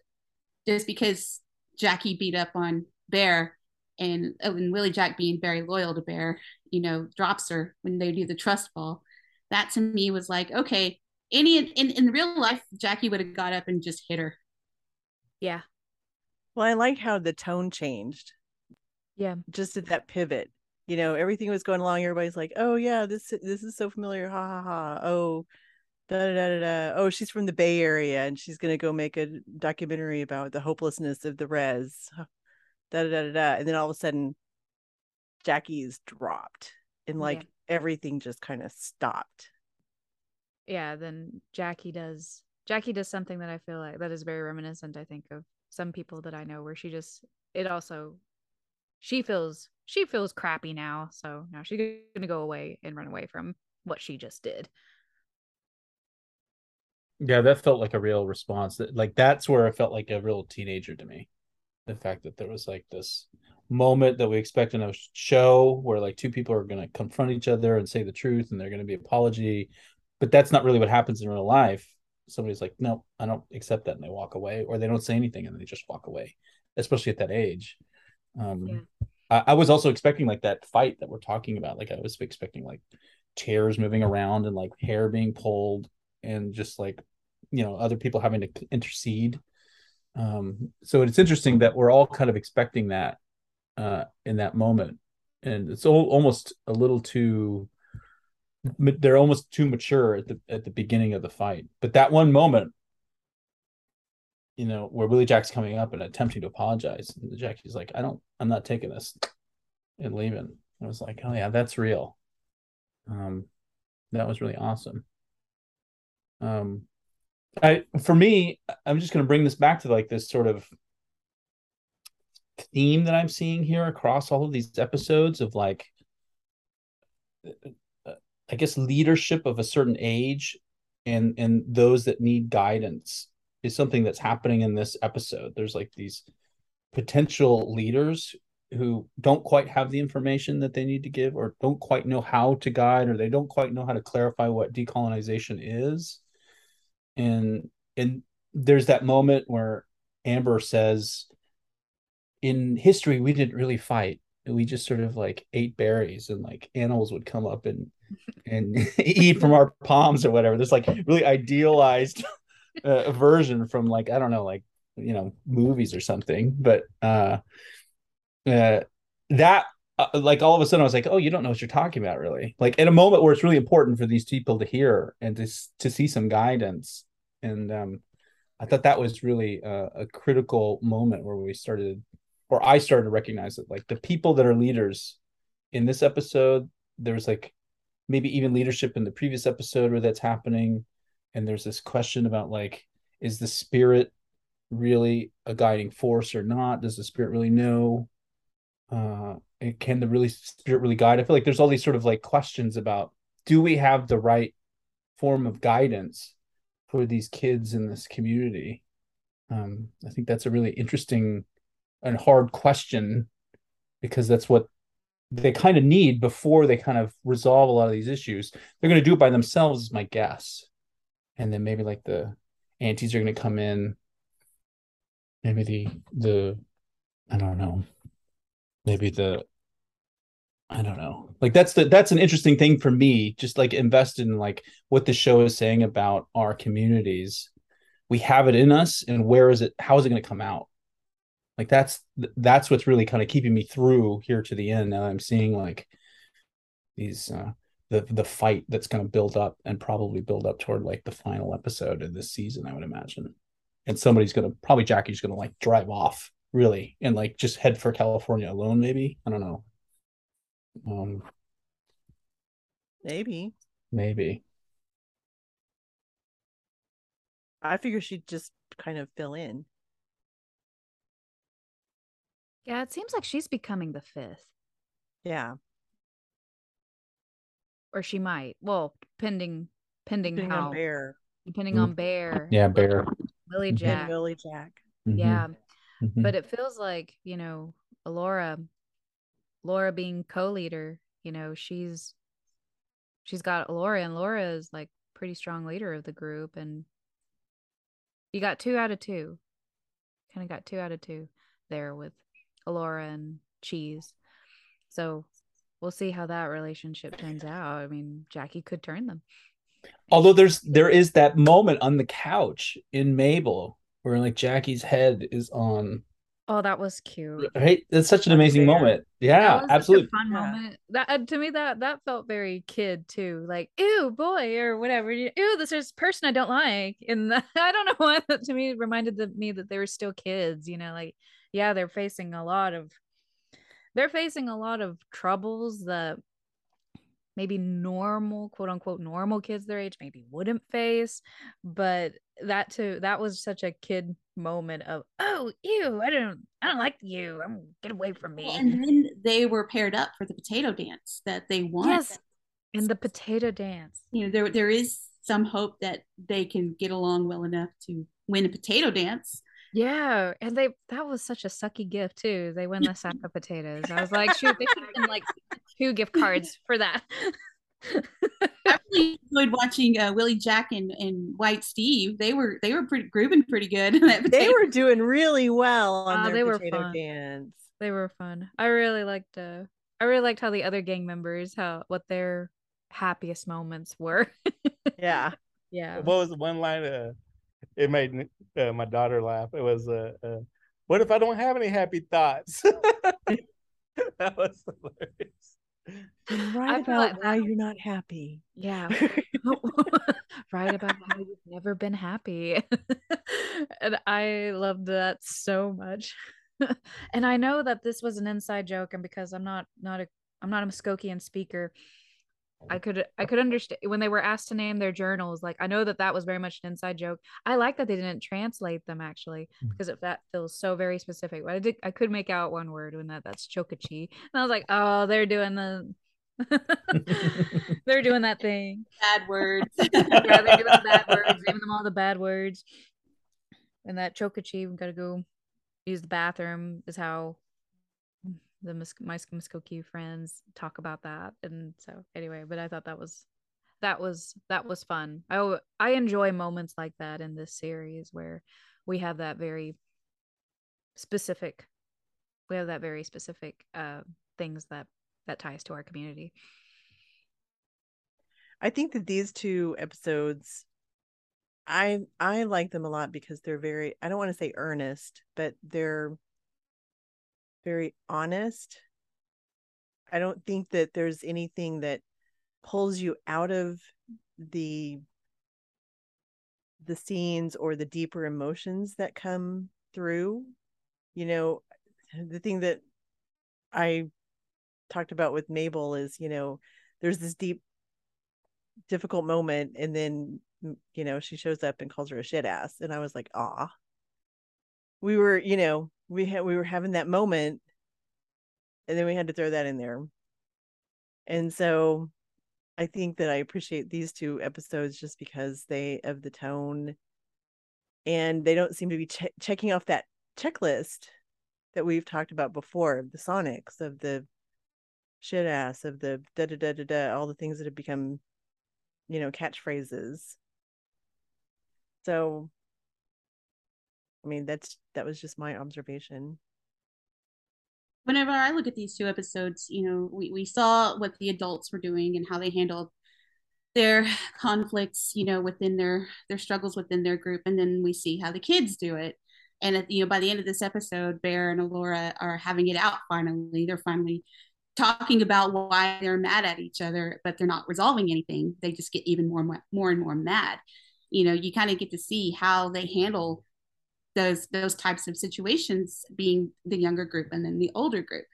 just because Jackie beat up on Bear and oh, and Willie Jack being very loyal to Bear, you know, drops her when they do the trust fall. That to me was like, okay, any in, in real life, Jackie would have got up and just hit her. yeah Well, I like how the tone changed yeah just at that pivot. You know, everything was going along. Everybody's like, "Oh yeah, this this is so familiar." Ha ha ha. Oh, da da da da. da. Oh, she's from the Bay Area and she's gonna go make a documentary about the hopelessness of the res. Da da da da. da. And then all of a sudden, Jackie's dropped, and like everything just kind of stopped. yeah then jackie does jackie does something that i feel like that is very reminiscent i think of some people that i know where she just it also she feels she feels crappy now so now she's gonna go away and run away from what she just did Yeah, that felt like a real response. That like that's where it felt like a real teenager to me. The fact that there was like this moment that we expect in a show where like two people are going to confront each other and say the truth and they're going to be apology, but that's not really what happens in real life. Somebody's like, "No, I don't accept that," and they walk away, or they don't say anything and they just walk away, especially at that age. Um, Yeah. I, I was also expecting like that fight that we're talking about. Like I was expecting like chairs moving around and like hair being pulled and just like you know other people having to intercede um so it's interesting that we're all kind of expecting that uh in that moment. And it's all, almost a little too they're almost too mature at the at the beginning of the fight. But that one moment you know where willie jack's coming up and attempting to apologize and jackie's like i don't i'm not taking this and leaving. I was like oh yeah that's real. Um that was really awesome. Um I for me, I'm just going to bring this back to like this sort of theme that I'm seeing here across all of these episodes of like, I guess leadership of a certain age and and those that need guidance is something that's happening in this episode. There's like these potential leaders who don't quite have the information that they need to give or don't quite know how to guide or they don't quite know how to clarify what decolonization is and and there's that moment where amber says in history we didn't really fight. We just sort of like ate berries and like animals would come up and and *laughs* eat from our palms or whatever. This like really idealized uh, version from like i don't know like you know movies or something. But uh uh that uh, like all of a sudden i was like oh you don't know what you're talking about really. Like in a moment where it's really important for these people to hear and to to see some guidance and um i thought that was really a, a critical moment where we started or i started to recognize that like the people that are leaders in this episode there's like maybe even leadership in the previous episode where that's happening. And there's this question about like is the spirit really a guiding force or not? Does the spirit really know? Uh can the really spirit really guide? I feel like there's all these sort of like questions about do we have the right form of guidance for these kids in this community um i think that's a really interesting and hard question because that's what they kind of need before they kind of resolve a lot of these issues. They're going to do it by themselves, is my guess. And then maybe like the aunties are going to come in. Maybe the the I don't know. Maybe the I don't know. Like that's the that's an interesting thing for me. Just like invested in like what the show is saying about our communities. We have it in us, and where is it? How is it going to come out? like that's that's what's really kind of keeping me through here to the end now i'm seeing like these uh the the fight that's going to build up and probably build up toward like the final episode of this season i would imagine and somebody's going to probably jackie's going to like drive off really and like just head for california alone maybe i don't know um maybe maybe i figure she'd just kind of fill in Yeah, it seems like she's becoming the fifth. Yeah. Or she might. Well, pending pending Depending how on Bear. depending Mm. on Bear. yeah bear Willie Mhm. Jack. And Willie Jack. Mhm. Yeah. Mhm. But it feels like, you know, Laura Laura being co-leader, you know, she's she's got Laura and Laura is like pretty strong leader of the group and you got two out of two. Kind of got two out of two there with Elora and Cheese. So we'll see how that relationship turns out. I mean, Jackie could turn them. although there's there is that moment on the couch in mabel where like jackie's head is on Oh, that was cute. right that's such an amazing Bear. moment That yeah was such a absolutely fun Yeah. moment. That uh, to me that that felt very kid too. Like, ew, boy, or whatever. Ew, this is person I don't like. And *laughs* I don't know why that to me reminded the, me that they were still kids. You know, like yeah, they're facing a lot of they're facing a lot of troubles that maybe normal quote unquote normal kids their age maybe wouldn't face but that too that was such a kid moment of oh ew i don't i don't like you i'm get away from me. and then they were paired up for the potato dance that they won. yes and the potato dance. You know, there there is some hope that they can get along well enough to win a potato dance. yeah and they that was such a sucky gift too. They win the sack of potatoes. I was like *laughs* shoot they should have been like two gift cards for that *laughs* I really enjoyed watching uh, Willie Jack and, and White Steve. They were they were pretty grooving pretty good. *laughs* They were doing really well on Oh, their they were potato fun. dance. they were fun i really liked uh i really liked how the other gang members how what their happiest moments were *laughs* Yeah. yeah What was the one line? Uh, it made uh, my daughter laugh. It was, uh, uh, "What if I don't have any happy thoughts?" *laughs* that was hilarious. And write about like why you're not happy. Yeah. *laughs* *laughs* right about how you've never been happy. *laughs* and I loved that so much. and I know that this was an inside joke and because I'm not not a I'm not a Muskokian speaker. I could I could understand when they were asked to name their journals. Like I know that that was very much an inside joke. I like that they didn't translate them actually Mm. because if that feels so very specific. But I did I could make out one word when that that's chokachi, and I was like, oh, they're doing the *laughs* *laughs* they're doing that thing. Bad words. *laughs* yeah, they're doing bad words, naming them all the bad words. And that Chokachi, we gotta go use the bathroom, is how the Mus- my Muskoki friends talk about that. And so anyway, but I thought that was that was that was fun. I I enjoy moments like that in this series where we have that very specific we have that very specific uh things that that ties to our community. I think that these two episodes I I like them a lot because they're very I don't want to say earnest, but they're very honest. I don't think that there's anything that pulls you out of the the scenes or the deeper emotions that come through. You know, the thing that I talked about with Mabel is, you know, there's this deep difficult moment and then you know she shows up and calls her a shit ass and i was like ah we were you know we had we were having that moment and then we had to throw that in there. And so i think that i appreciate these two episodes just because they of the tone and they don't seem to be che- checking off that checklist that we've talked about before the sonics of the shit ass of the da da da da da all the things that have become you know catchphrases. So i mean that's that was just my observation whenever i look at these two episodes you know we, we saw what the adults were doing and how they handled their conflicts you know within their their struggles within their group and then we see how the kids do it and at, you know by the end of this episode bear and elora are having it out finally they're finally talking about why they're mad at each other, but they're not resolving anything. They just get even more, more and more mad. You know, you kind of get to see how they handle those those types of situations, being the younger group and then the older group.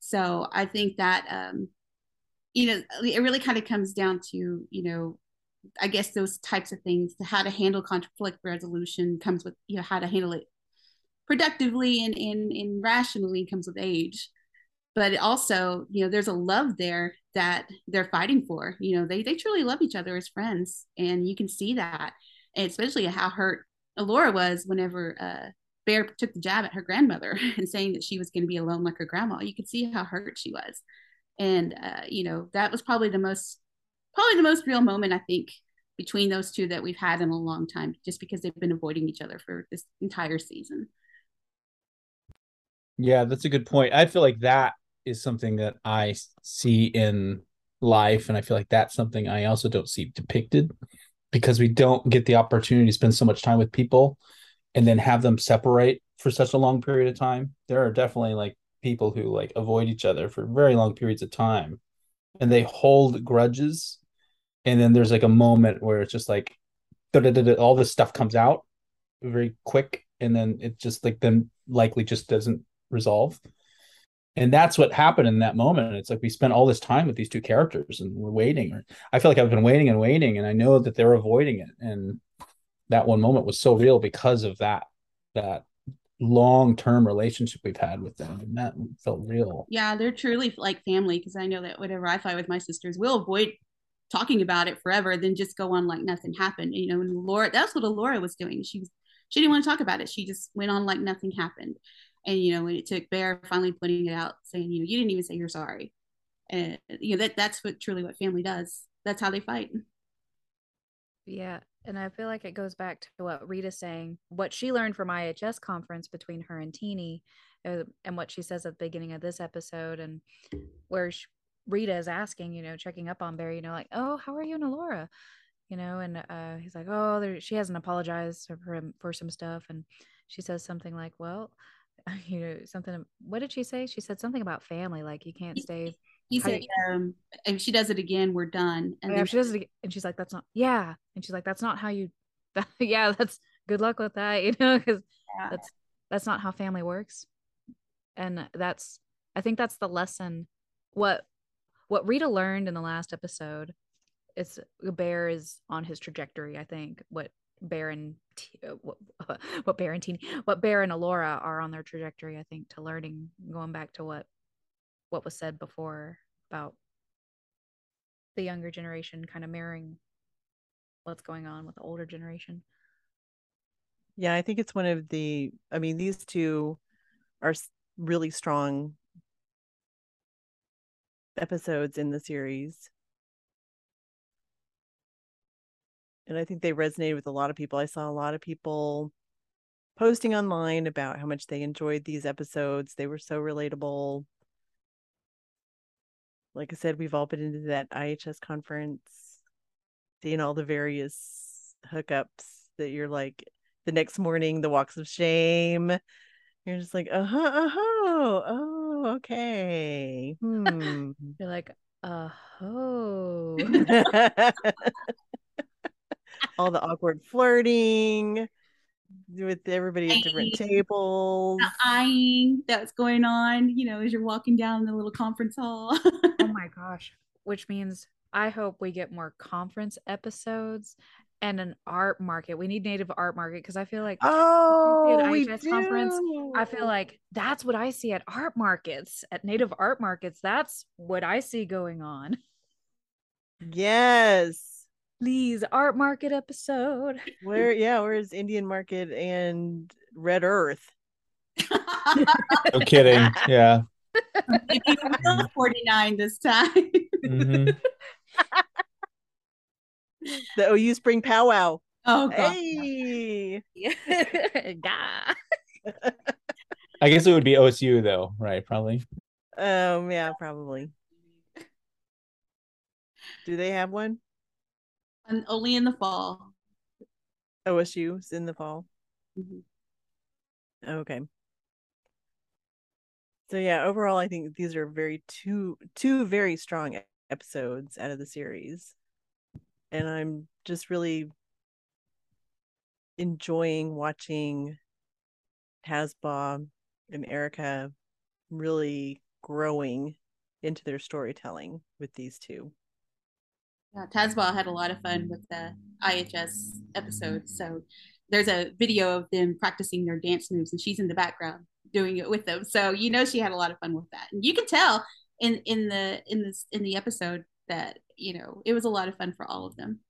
So I think that um, you know it really kind of comes down to you know I guess those types of things, how to handle conflict resolution comes with you know how to handle it productively and and, and rationally comes with age but also you know there's a love there that they're fighting for you know they they truly love each other as friends and you can see that and especially how hurt Elora was whenever uh, Bear took the jab at her grandmother *laughs* and saying that she was going to be alone like her grandma. You could see how hurt she was. And uh, you know that was probably the most probably the most real moment I think between those two that we've had in a long time just because they've been avoiding each other for this entire season. Yeah that's a good point. I feel like that is something that I see in life. And I feel like that's something I also don't see depicted because we don't get the opportunity to spend so much time with people and then have them separate for such a long period of time. There are definitely like people who like avoid each other for very long periods of time and they hold grudges. And then there's like a moment where it's just like all this stuff comes out very quick and then it just like then likely just doesn't resolve and that's what happened in that moment. It's like we spent all this time with these two characters and we're waiting. I feel like i've been waiting and waiting and i know that they're avoiding it. And that one moment was so real because of that that long-term relationship we've had with them. And that felt real. Yeah they're truly like family because i know that whenever i fight with my sisters we'll avoid talking about it forever then just go on like nothing happened. You know and laura that's what laura was doing. She was she didn't want to talk about it. She just went on like nothing happened and you know when it took bear finally putting it out saying you know you didn't even say you're sorry. And you know that that's what truly what family does. That's how they fight. Yeah. And i feel like it goes back to what rita's saying what she learned from ihs conference between her and Teenie uh, and what she says at the beginning of this episode and where she, rita is asking you know checking up on bear you know like oh how are you and elora? You know and uh, he's like oh there, she hasn't apologized for for some stuff. And she says something like well *laughs* you know something what did she say? She said something about family like you can't stay he said um if she does it again we're done and yeah, she does it again, and she's like that's not yeah and she's like that's not how you *laughs* that, yeah that's good luck with that *laughs* you know because yeah. that's that's not how family works. And that's i think that's the lesson. What what rita learned in the last episode is bear is on his trajectory i think what bear and uh, what, *laughs* what and what Bear and Elora are on their trajectory, I think, to learning, going back to what what was said before about the younger generation kind of mirroring what's going on with the older generation. Yeah, I think it's one of the. I mean, these two are really strong episodes in the series. And I think they resonated with a lot of people. I saw a lot of people posting online about how much they enjoyed these episodes. They were so relatable. Like I said, we've all been into that IHS conference, seeing all the various hookups that you're like the next morning, the walks of shame. You're just like, uh huh, uh huh, oh, okay. *laughs* Hmm. You're like, uh oh. *laughs* *laughs* all the awkward flirting with everybody at different tables. The eyeing that's going on, you know, as you're walking down the little conference hall. oh *laughs* my gosh. Which means I hope we get more conference episodes and an art market. We need native art market because I feel like oh, at IHS conference, I feel like that's what I see at art markets, at native art markets. That's what I see going on. Yes. Please, art market episode. Where yeah, where's Indian market and Red Earth? no kidding. Yeah. 49 this time. Mm-hmm. *laughs* the OU Spring Powwow. Oh, God. Hey. *laughs* I guess it would be OSU though, right? Probably. Um, yeah, probably. Do they have one? And only in the fall. OSU's in the fall. Mm-hmm. Okay. So yeah, overall, I think these are very two two very strong episodes out of the series and I'm just really enjoying watching Tazbah and Erica really growing into their storytelling with these two. Yeah, Tazbah had a lot of fun with the IHS episodes. So there's a video of them practicing their dance moves, and she's in the background doing it with them. So you know she had a lot of fun with that, and you can tell in in the in this in the episode that you know it was a lot of fun for all of them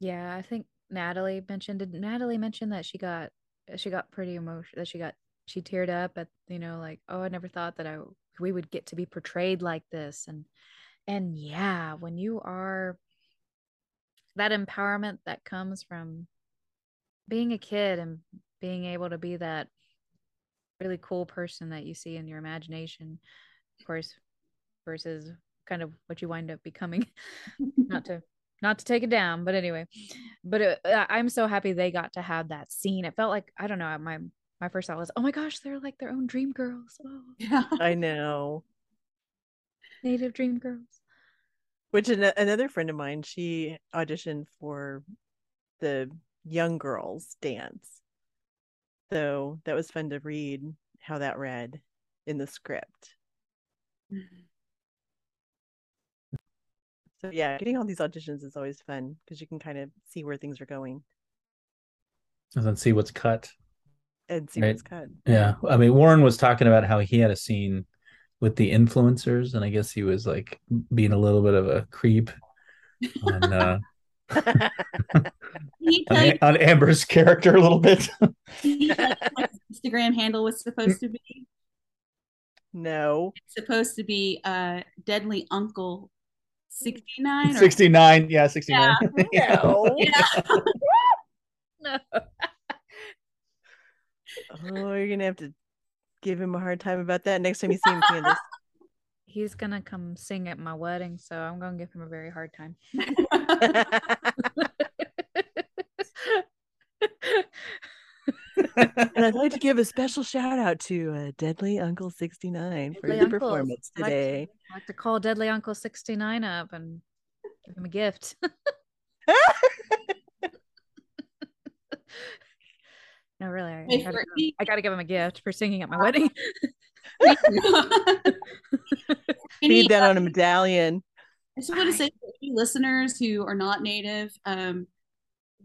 yeah i think natalie mentioned did natalie mention that she got she got pretty emotional that she got she teared up at you know like oh i never thought that i we would get to be portrayed like this and and yeah when you are that empowerment that comes from being a kid and being able to be that really cool person that you see in your imagination of course versus kind of what you wind up becoming. *laughs* Not to not to take it down but anyway. But it, uh, i'm so happy they got to have that scene. It felt like i don't know my my first thought was oh my gosh they're like their own dream girls. Oh. yeah *laughs* i know native dream girls which an- another friend of mine she auditioned for the young girls dance so that was fun to read how that read in the script mm-hmm. So yeah, getting all these auditions is always fun because you can kind of see where things are going. And then see what's cut. And see right? what's cut. Yeah. I mean, Warren was talking about how he had a scene with the influencers, and I guess he was like being a little bit of a creep on uh *laughs* on, on, Amber's character a little bit. *laughs* Instagram handle was supposed to be. No. It's supposed to be uh Deadly Uncle 69 69 yeah 69 yeah. *laughs* no. Yeah. no. oh you're gonna have to give him a hard time about that next time you see him Candice *laughs* he's gonna come sing at my wedding so i'm gonna give him a very hard time *laughs* and I'd like to give a special shout out to uh, Deadly Uncle 69 for the performance today. I'd like, to, I'd like to call Deadly Uncle 69 up and give him a gift. *laughs* no, really. I, I, gotta, I, gotta, give him a gift for singing at my *laughs* wedding. *laughs* Need that on a medallion. I just want to say to listeners who are not native, um,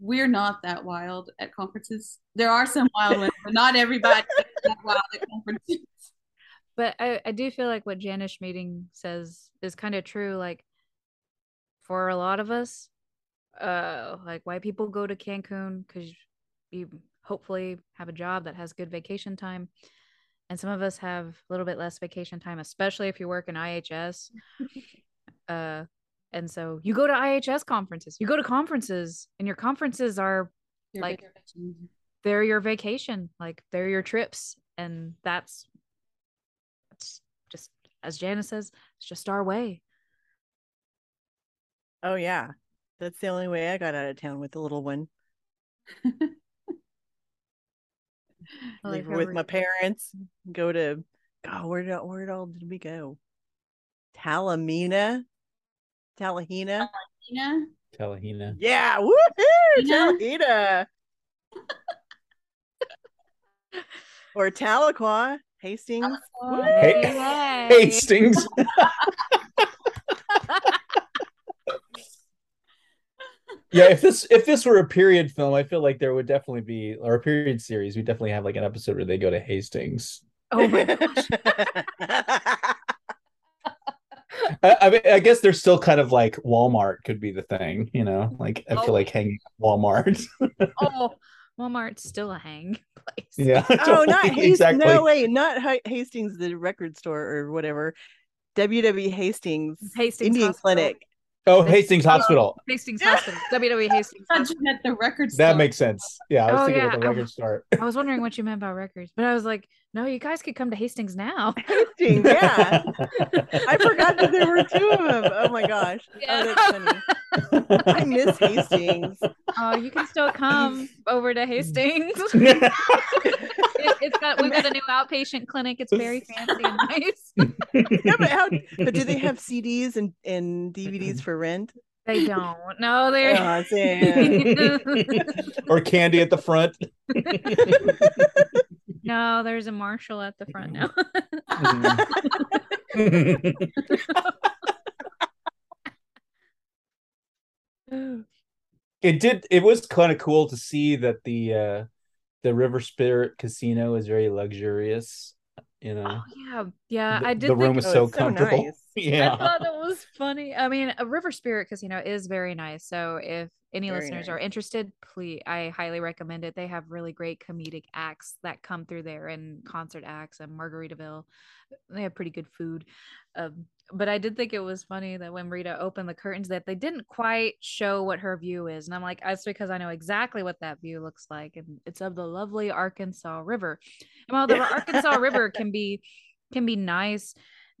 we're not that wild at conferences. There are some wild ones, but not everybody that wild at conferences. but I, I do feel like what Jana Schmieding says is kind of true. Like for a lot of us, uh, like white people go to Cancun because you hopefully have a job that has good vacation time. And some of us have a little bit less vacation time, especially if you work in IHS. *laughs* uh, and so you go to IHS conferences, you go to conferences, and your conferences are Your Like- vacation. they're your vacation, like they're your trips, and that's that's just as Janice says, it's just our way. Oh yeah. That's the only way I got out of town with the little one. *laughs* I *laughs* Leave like her with my parents. Mm-hmm. Go to God, where did where did all did we go? Talamina? Talihina? Tina? Talihina. Yeah, woohoo! Talihina? Talihina. *laughs* or Tahlequah, Hastings. Woo! Hey- Yay. Hastings. *laughs* yeah, if this if this were a period film, I feel like there would definitely be or a period series. We definitely have like an episode where they go to Hastings. Oh my gosh. *laughs* I, I mean, I guess there's still kind of like Walmart could be the thing, you know. Like I Oh. feel like hanging at Walmart. *laughs* Oh, Walmart's still a hang place. yeah. oh, not Hastings. exactly. No, wait, not Hastings, the record store or whatever. WW Hastings, Hastings Indian Hospital. Clinic. Oh, Hastings Hospital. Hastings Hospital. *laughs* WWE Hastings Hospital. At the record store. That makes sense. Yeah, I was Oh, thinking yeah. of the record store. I was wondering what you meant about records, but I was like, no, you guys could come to Hastings now. *laughs* Hastings, yeah. I forgot that there were two of them. Oh my gosh. *laughs* Oh, that's funny. I miss Hastings. Oh, you can still come over to Hastings. *laughs* it, it's got we've got a new outpatient clinic. It's very fancy and nice. Yeah, but how? But do they have CDs and, and DVDs for rent? They don't. No, they're Oh, or candy at the front. No, there's a marshal at the front now. *laughs* it did it was kind of cool to see that the uh the river spirit casino is very luxurious you know oh yeah, yeah. the, I did the room think is Oh, so it's so comfortable nice. *laughs* I yeah thought it was funny. I mean, a River Spirit Casino is very nice. So if any Very listeners nice. are interested, please, I highly recommend it. They have really great comedic acts that come through there and concert acts and Margaritaville. They have pretty good food. Um, but I did think it was funny that when Rita opened the curtains that they didn't quite show what her view is. And I'm like, that's because I know exactly what that view looks like. And it's of the lovely Arkansas River. And while the Arkansas River *laughs* can be can be nice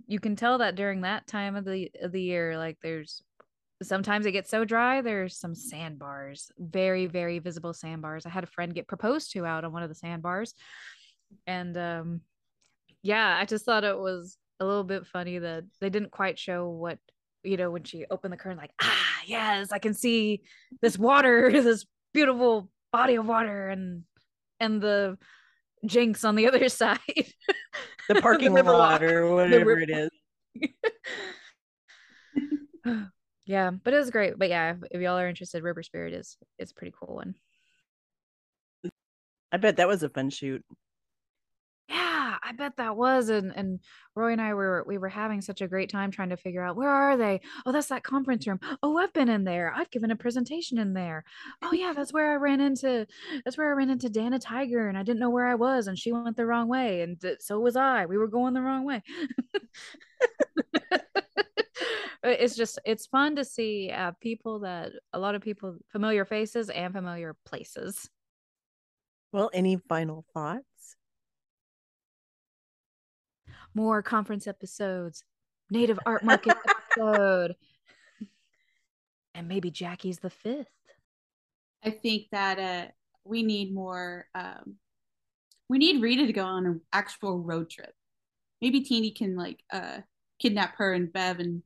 you can tell that during that time of the of the year like there's sometimes it gets so dry there's some sandbars very very visible sandbars i had a friend get proposed to out on one of the sandbars and um yeah i just thought it was a little bit funny that they didn't quite show what you know when she opened the curtain like ah yes i can see this water *laughs* this beautiful body of water and and the Jenks on the *laughs* other side The *laughs* parking river lot or whatever it is. yeah, but it was great. But yeah, if, if y'all are interested, River Spirit is it's a pretty cool one. I bet that was a fun shoot. I bet that was. And and Roy and I were we were having such a great time trying to figure out where are they? Oh, that's that conference room. Oh, I've been in there. I've given a presentation in there. Oh yeah, that's where I ran into that's where I ran into Dana Tiger and I didn't know where I was and she went the wrong way and so was I. We were going the wrong way. *laughs* It's just it's fun to see uh, people that a lot of people familiar faces and familiar places. Well, any final thoughts? More conference episodes, native art market *laughs* episode, and maybe Jackie's the fifth. I think that uh, we need more. Um, we need Rita to go on an actual road trip. Maybe Teenie can like uh, kidnap her and Bev and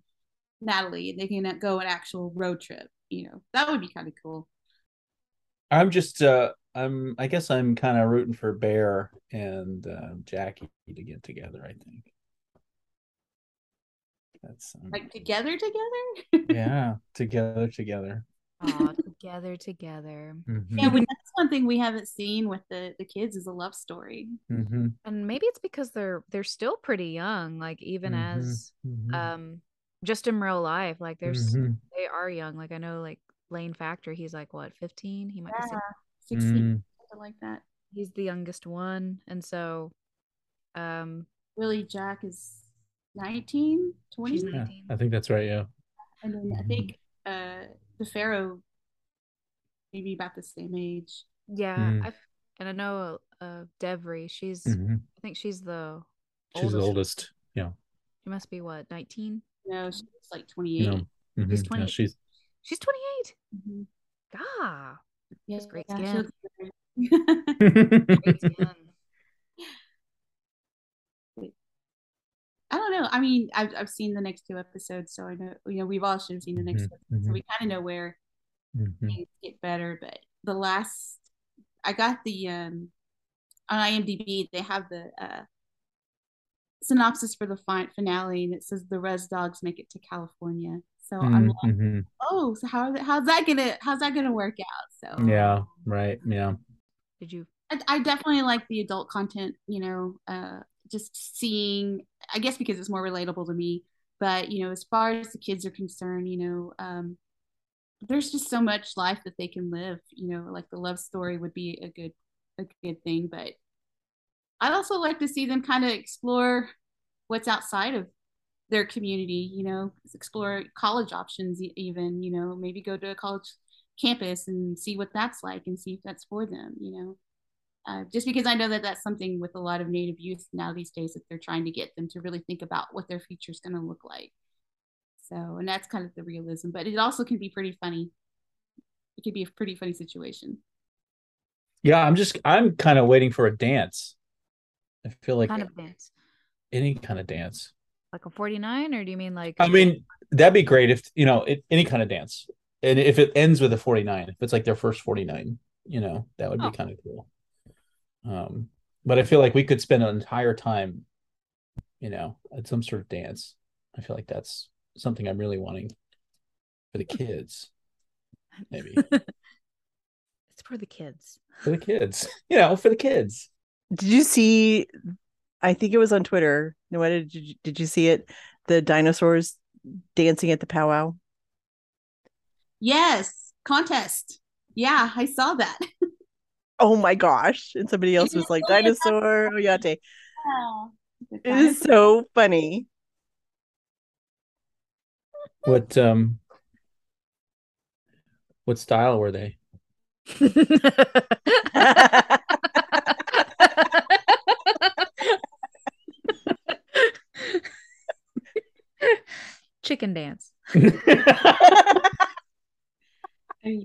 Natalie, and they can go an actual road trip. You know, that would be kind of cool. i'm just uh i'm i guess i'm kind of rooting for bear and uh, jackie to get together i think that's um, Like together, together. *laughs* yeah together together Aw, *laughs* together, together. Mhm. Yeah, we, that's one thing we haven't seen with the the kids is a love story. Mhm. And maybe it's because they're they're still pretty young, like even Mhm. as Mhm. um just in real life, like there's Mhm. they are young. Like I know like Lane Factor, he's like what, 15? He might be Yeah, 16. Mm. something like that. He's the youngest one. And so um Willie Jack is 19, 20? Yeah, 19. I think that's right. Yeah. and then I think uh D'Pharaoh maybe about the same age. Yeah, Mm. I and I know uh Devery, she's Mhm. I think she's the She's the oldest. Yeah. She must be what, 19? No, she's like 28. No. Mhm. She's Yeah, 20. she's She's 28. Mhm. God. Yeah, That's great yeah, skin. *laughs* Great skin. I don't know. I mean, I've I've seen the next two episodes, so I know you know we've all should have seen the next Mhm, two episodes, so we kind of know where Mhm. things get better. But the last, I got the um on IMDb they have the uh synopsis for the fi- finale, and it says the Res Dogs make it to California. So I'm like, Mhm. oh, so how how's that gonna how's that gonna work out? So Yeah. Right. Yeah. Did you I, I definitely like the adult content, you know, uh, just seeing, I guess because it's more relatable to me. But, you know, as far as the kids are concerned, you know, um, there's just so much life that they can live, you know, like the love story would be a good, a good thing. But I'd also like to see them kind of explore what's outside of their community, you know, explore college options, even, you know, maybe go to a college campus and see what that's like and see if that's for them, you know uh, just because I know that that's something with a lot of Native youth now these days that they're trying to get them to really think about what their future is going to look like. So, and that's kind of the realism, but it also can be pretty funny. It could be a pretty funny situation. Yeah. I'm just. I'm kind of waiting for a dance. I feel like kind of dance? any kind of dance. Like a 49 or do you mean like I mean, that'd be great if you know it, any kind of dance, and if it ends with a 49, if it's like their first 49, you know, that would be Oh. kind of cool. Um, but I feel like we could spend an entire time, you know, at some sort of dance. I feel like that's something I'm really wanting for the kids, maybe *laughs* it's for the kids. for the kids, *laughs* you know, for the kids. Did you see? I think it was on Twitter. Noetta, did you, did you see it? The dinosaurs dancing at the powwow. Yes, contest. Yeah, I saw that. *laughs* Oh my gosh! And somebody else was like, *laughs* "Dinosaur Oyate." The It is so funny. What um, what style were they? *laughs* Chicken dance. *laughs*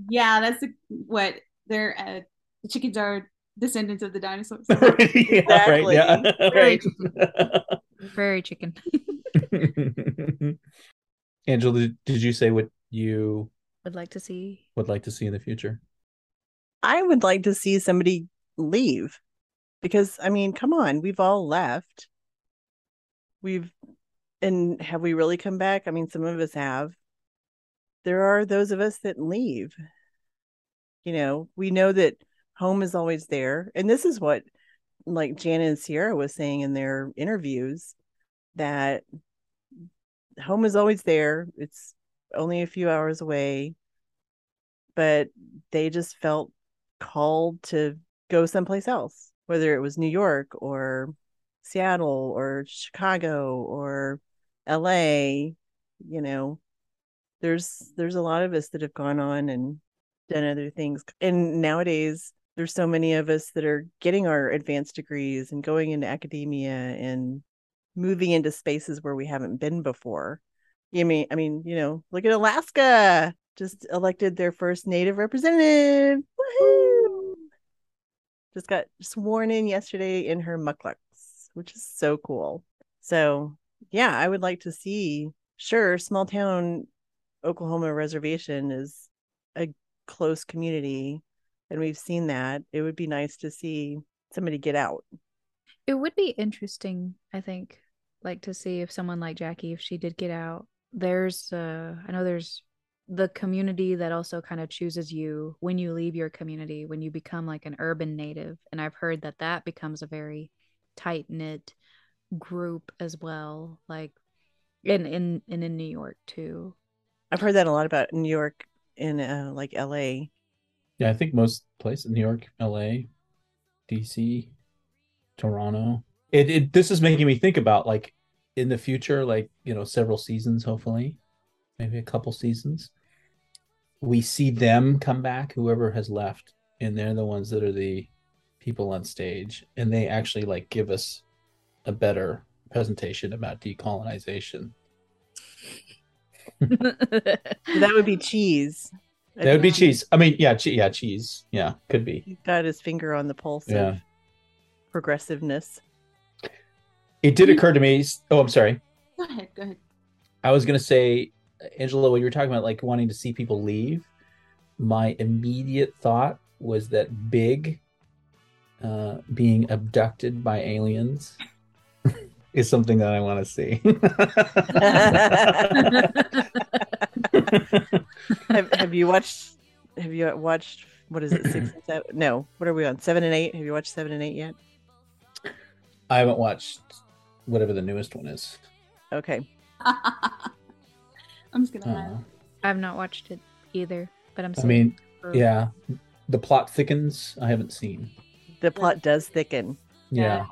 yeah, that's what they're. Uh, the chickens are descendants of the dinosaurs. *laughs* yeah, right, yeah, *laughs* Very right. Prairie chicken. Angela, did, did you say what you Would like to see. would like to see in the future? I would like to see somebody leave because I mean, come on, we've all left. We've and have we really come back? I mean, some of us have. There are those of us that leave. You know, we know that home is always there. And this is what like Jana and Sierra was saying in their interviews that home is always there. It's only a few hours away. But they just felt called to go someplace else, whether it was New York or Seattle or Chicago or LA, you know. There's there's a lot of us that have gone on and done other things. And nowadays there's so many of us that are getting our advanced degrees and going into academia and moving into spaces where we haven't been before. You mean I mean, you know, look at Alaska. Just elected their first native representative. Woohoo! Just got sworn in yesterday in her mukluks, which is so cool. So yeah, I would like to see sure, small town Oklahoma reservation is a close community and we've seen that. It would be nice to see somebody get out. It would be interesting, I think, like to see if someone like Jackie, if she did get out. There's uh I know there's the community that also kind of chooses you when you leave your community when you become like an urban native and i've heard that that becomes a very tight knit group as well like in in and in new york too I've heard that a lot about New York in uh, like LA. Yeah, I think most places, New York, LA, DC, Toronto. It, it this is making me think about like in the future, like you know, several seasons, hopefully, maybe a couple seasons. We see them come back, whoever has left, and they're the ones that are the people on stage, and they actually like give us a better presentation about decolonization. *laughs* That would be cheese. I That would be think cheese. I mean, yeah, che- yeah, cheese. Yeah, could be. He's got his finger on the pulse Yeah. of progressiveness. It did occur to me. Oh, I'm sorry. Go ahead. Go ahead. I was gonna say, Angela, when you were talking about like wanting to see people leave, my immediate thought was that Big uh, being abducted by aliens *laughs* is something that I want to see. *laughs* have, have you watched? Have you watched? What is it? Six and seven? No. What are we on? Seven and eight. Have you watched seven and eight yet? I haven't watched whatever the newest one is. Okay. *laughs* I'm just gonna. Uh, i've not watched it either but i'm I mean, for- yeah, the plot thickens. I haven't seen. The plot does thicken. Yeah,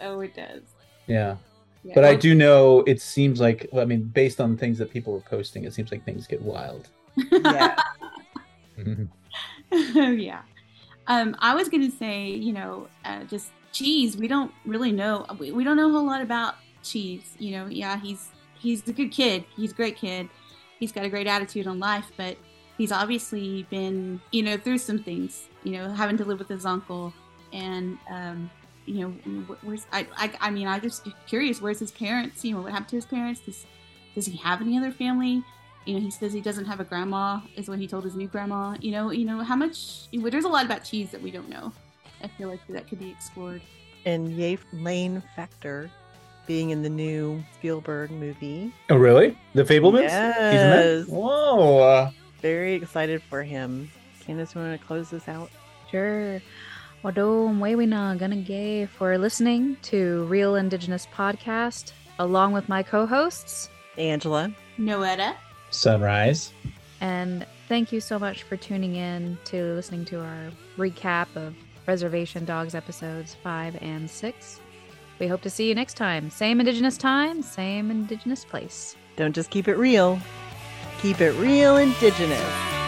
Oh, it does. yeah. Yeah. But I do know it seems like I mean, based on things that people were posting, it seems like things get wild. Yeah. *laughs* *laughs* yeah. Um, I was gonna say, you know, uh, just cheese. We don't really know. We, we don't know a whole lot about cheese. You know, yeah, he's he's a good kid. He's a great kid. He's got a great attitude on life, but he's obviously been, you know, through some things. You know, having to live with his uncle, and um, you know, where's I, I? I mean, I just curious. Where's his parents? You know, what happened to his parents? Does does he have any other family? you know he says he doesn't have a grandma is what he told his new grandma you know you know how much there's a lot about cheese that we don't know i feel like that could be explored and Yay Lane Factor being in the new Spielberg movie. Oh, really? The Fabelmans? He's in that? Yes. Whoa. uh, Very excited for him. Candice, want to close this out? Sure. Wadom Wewina gonna gay for listening to Reel Indigenous Podcast along with my co-hosts. Angela. noetta Sunrise. And thank you so much for tuning in to listening to our recap of Reservation Dogs episodes five and six. We hope to see you next time. Same Indigenous time, same Indigenous place. Don't just keep it real. Keep it reel indigenous.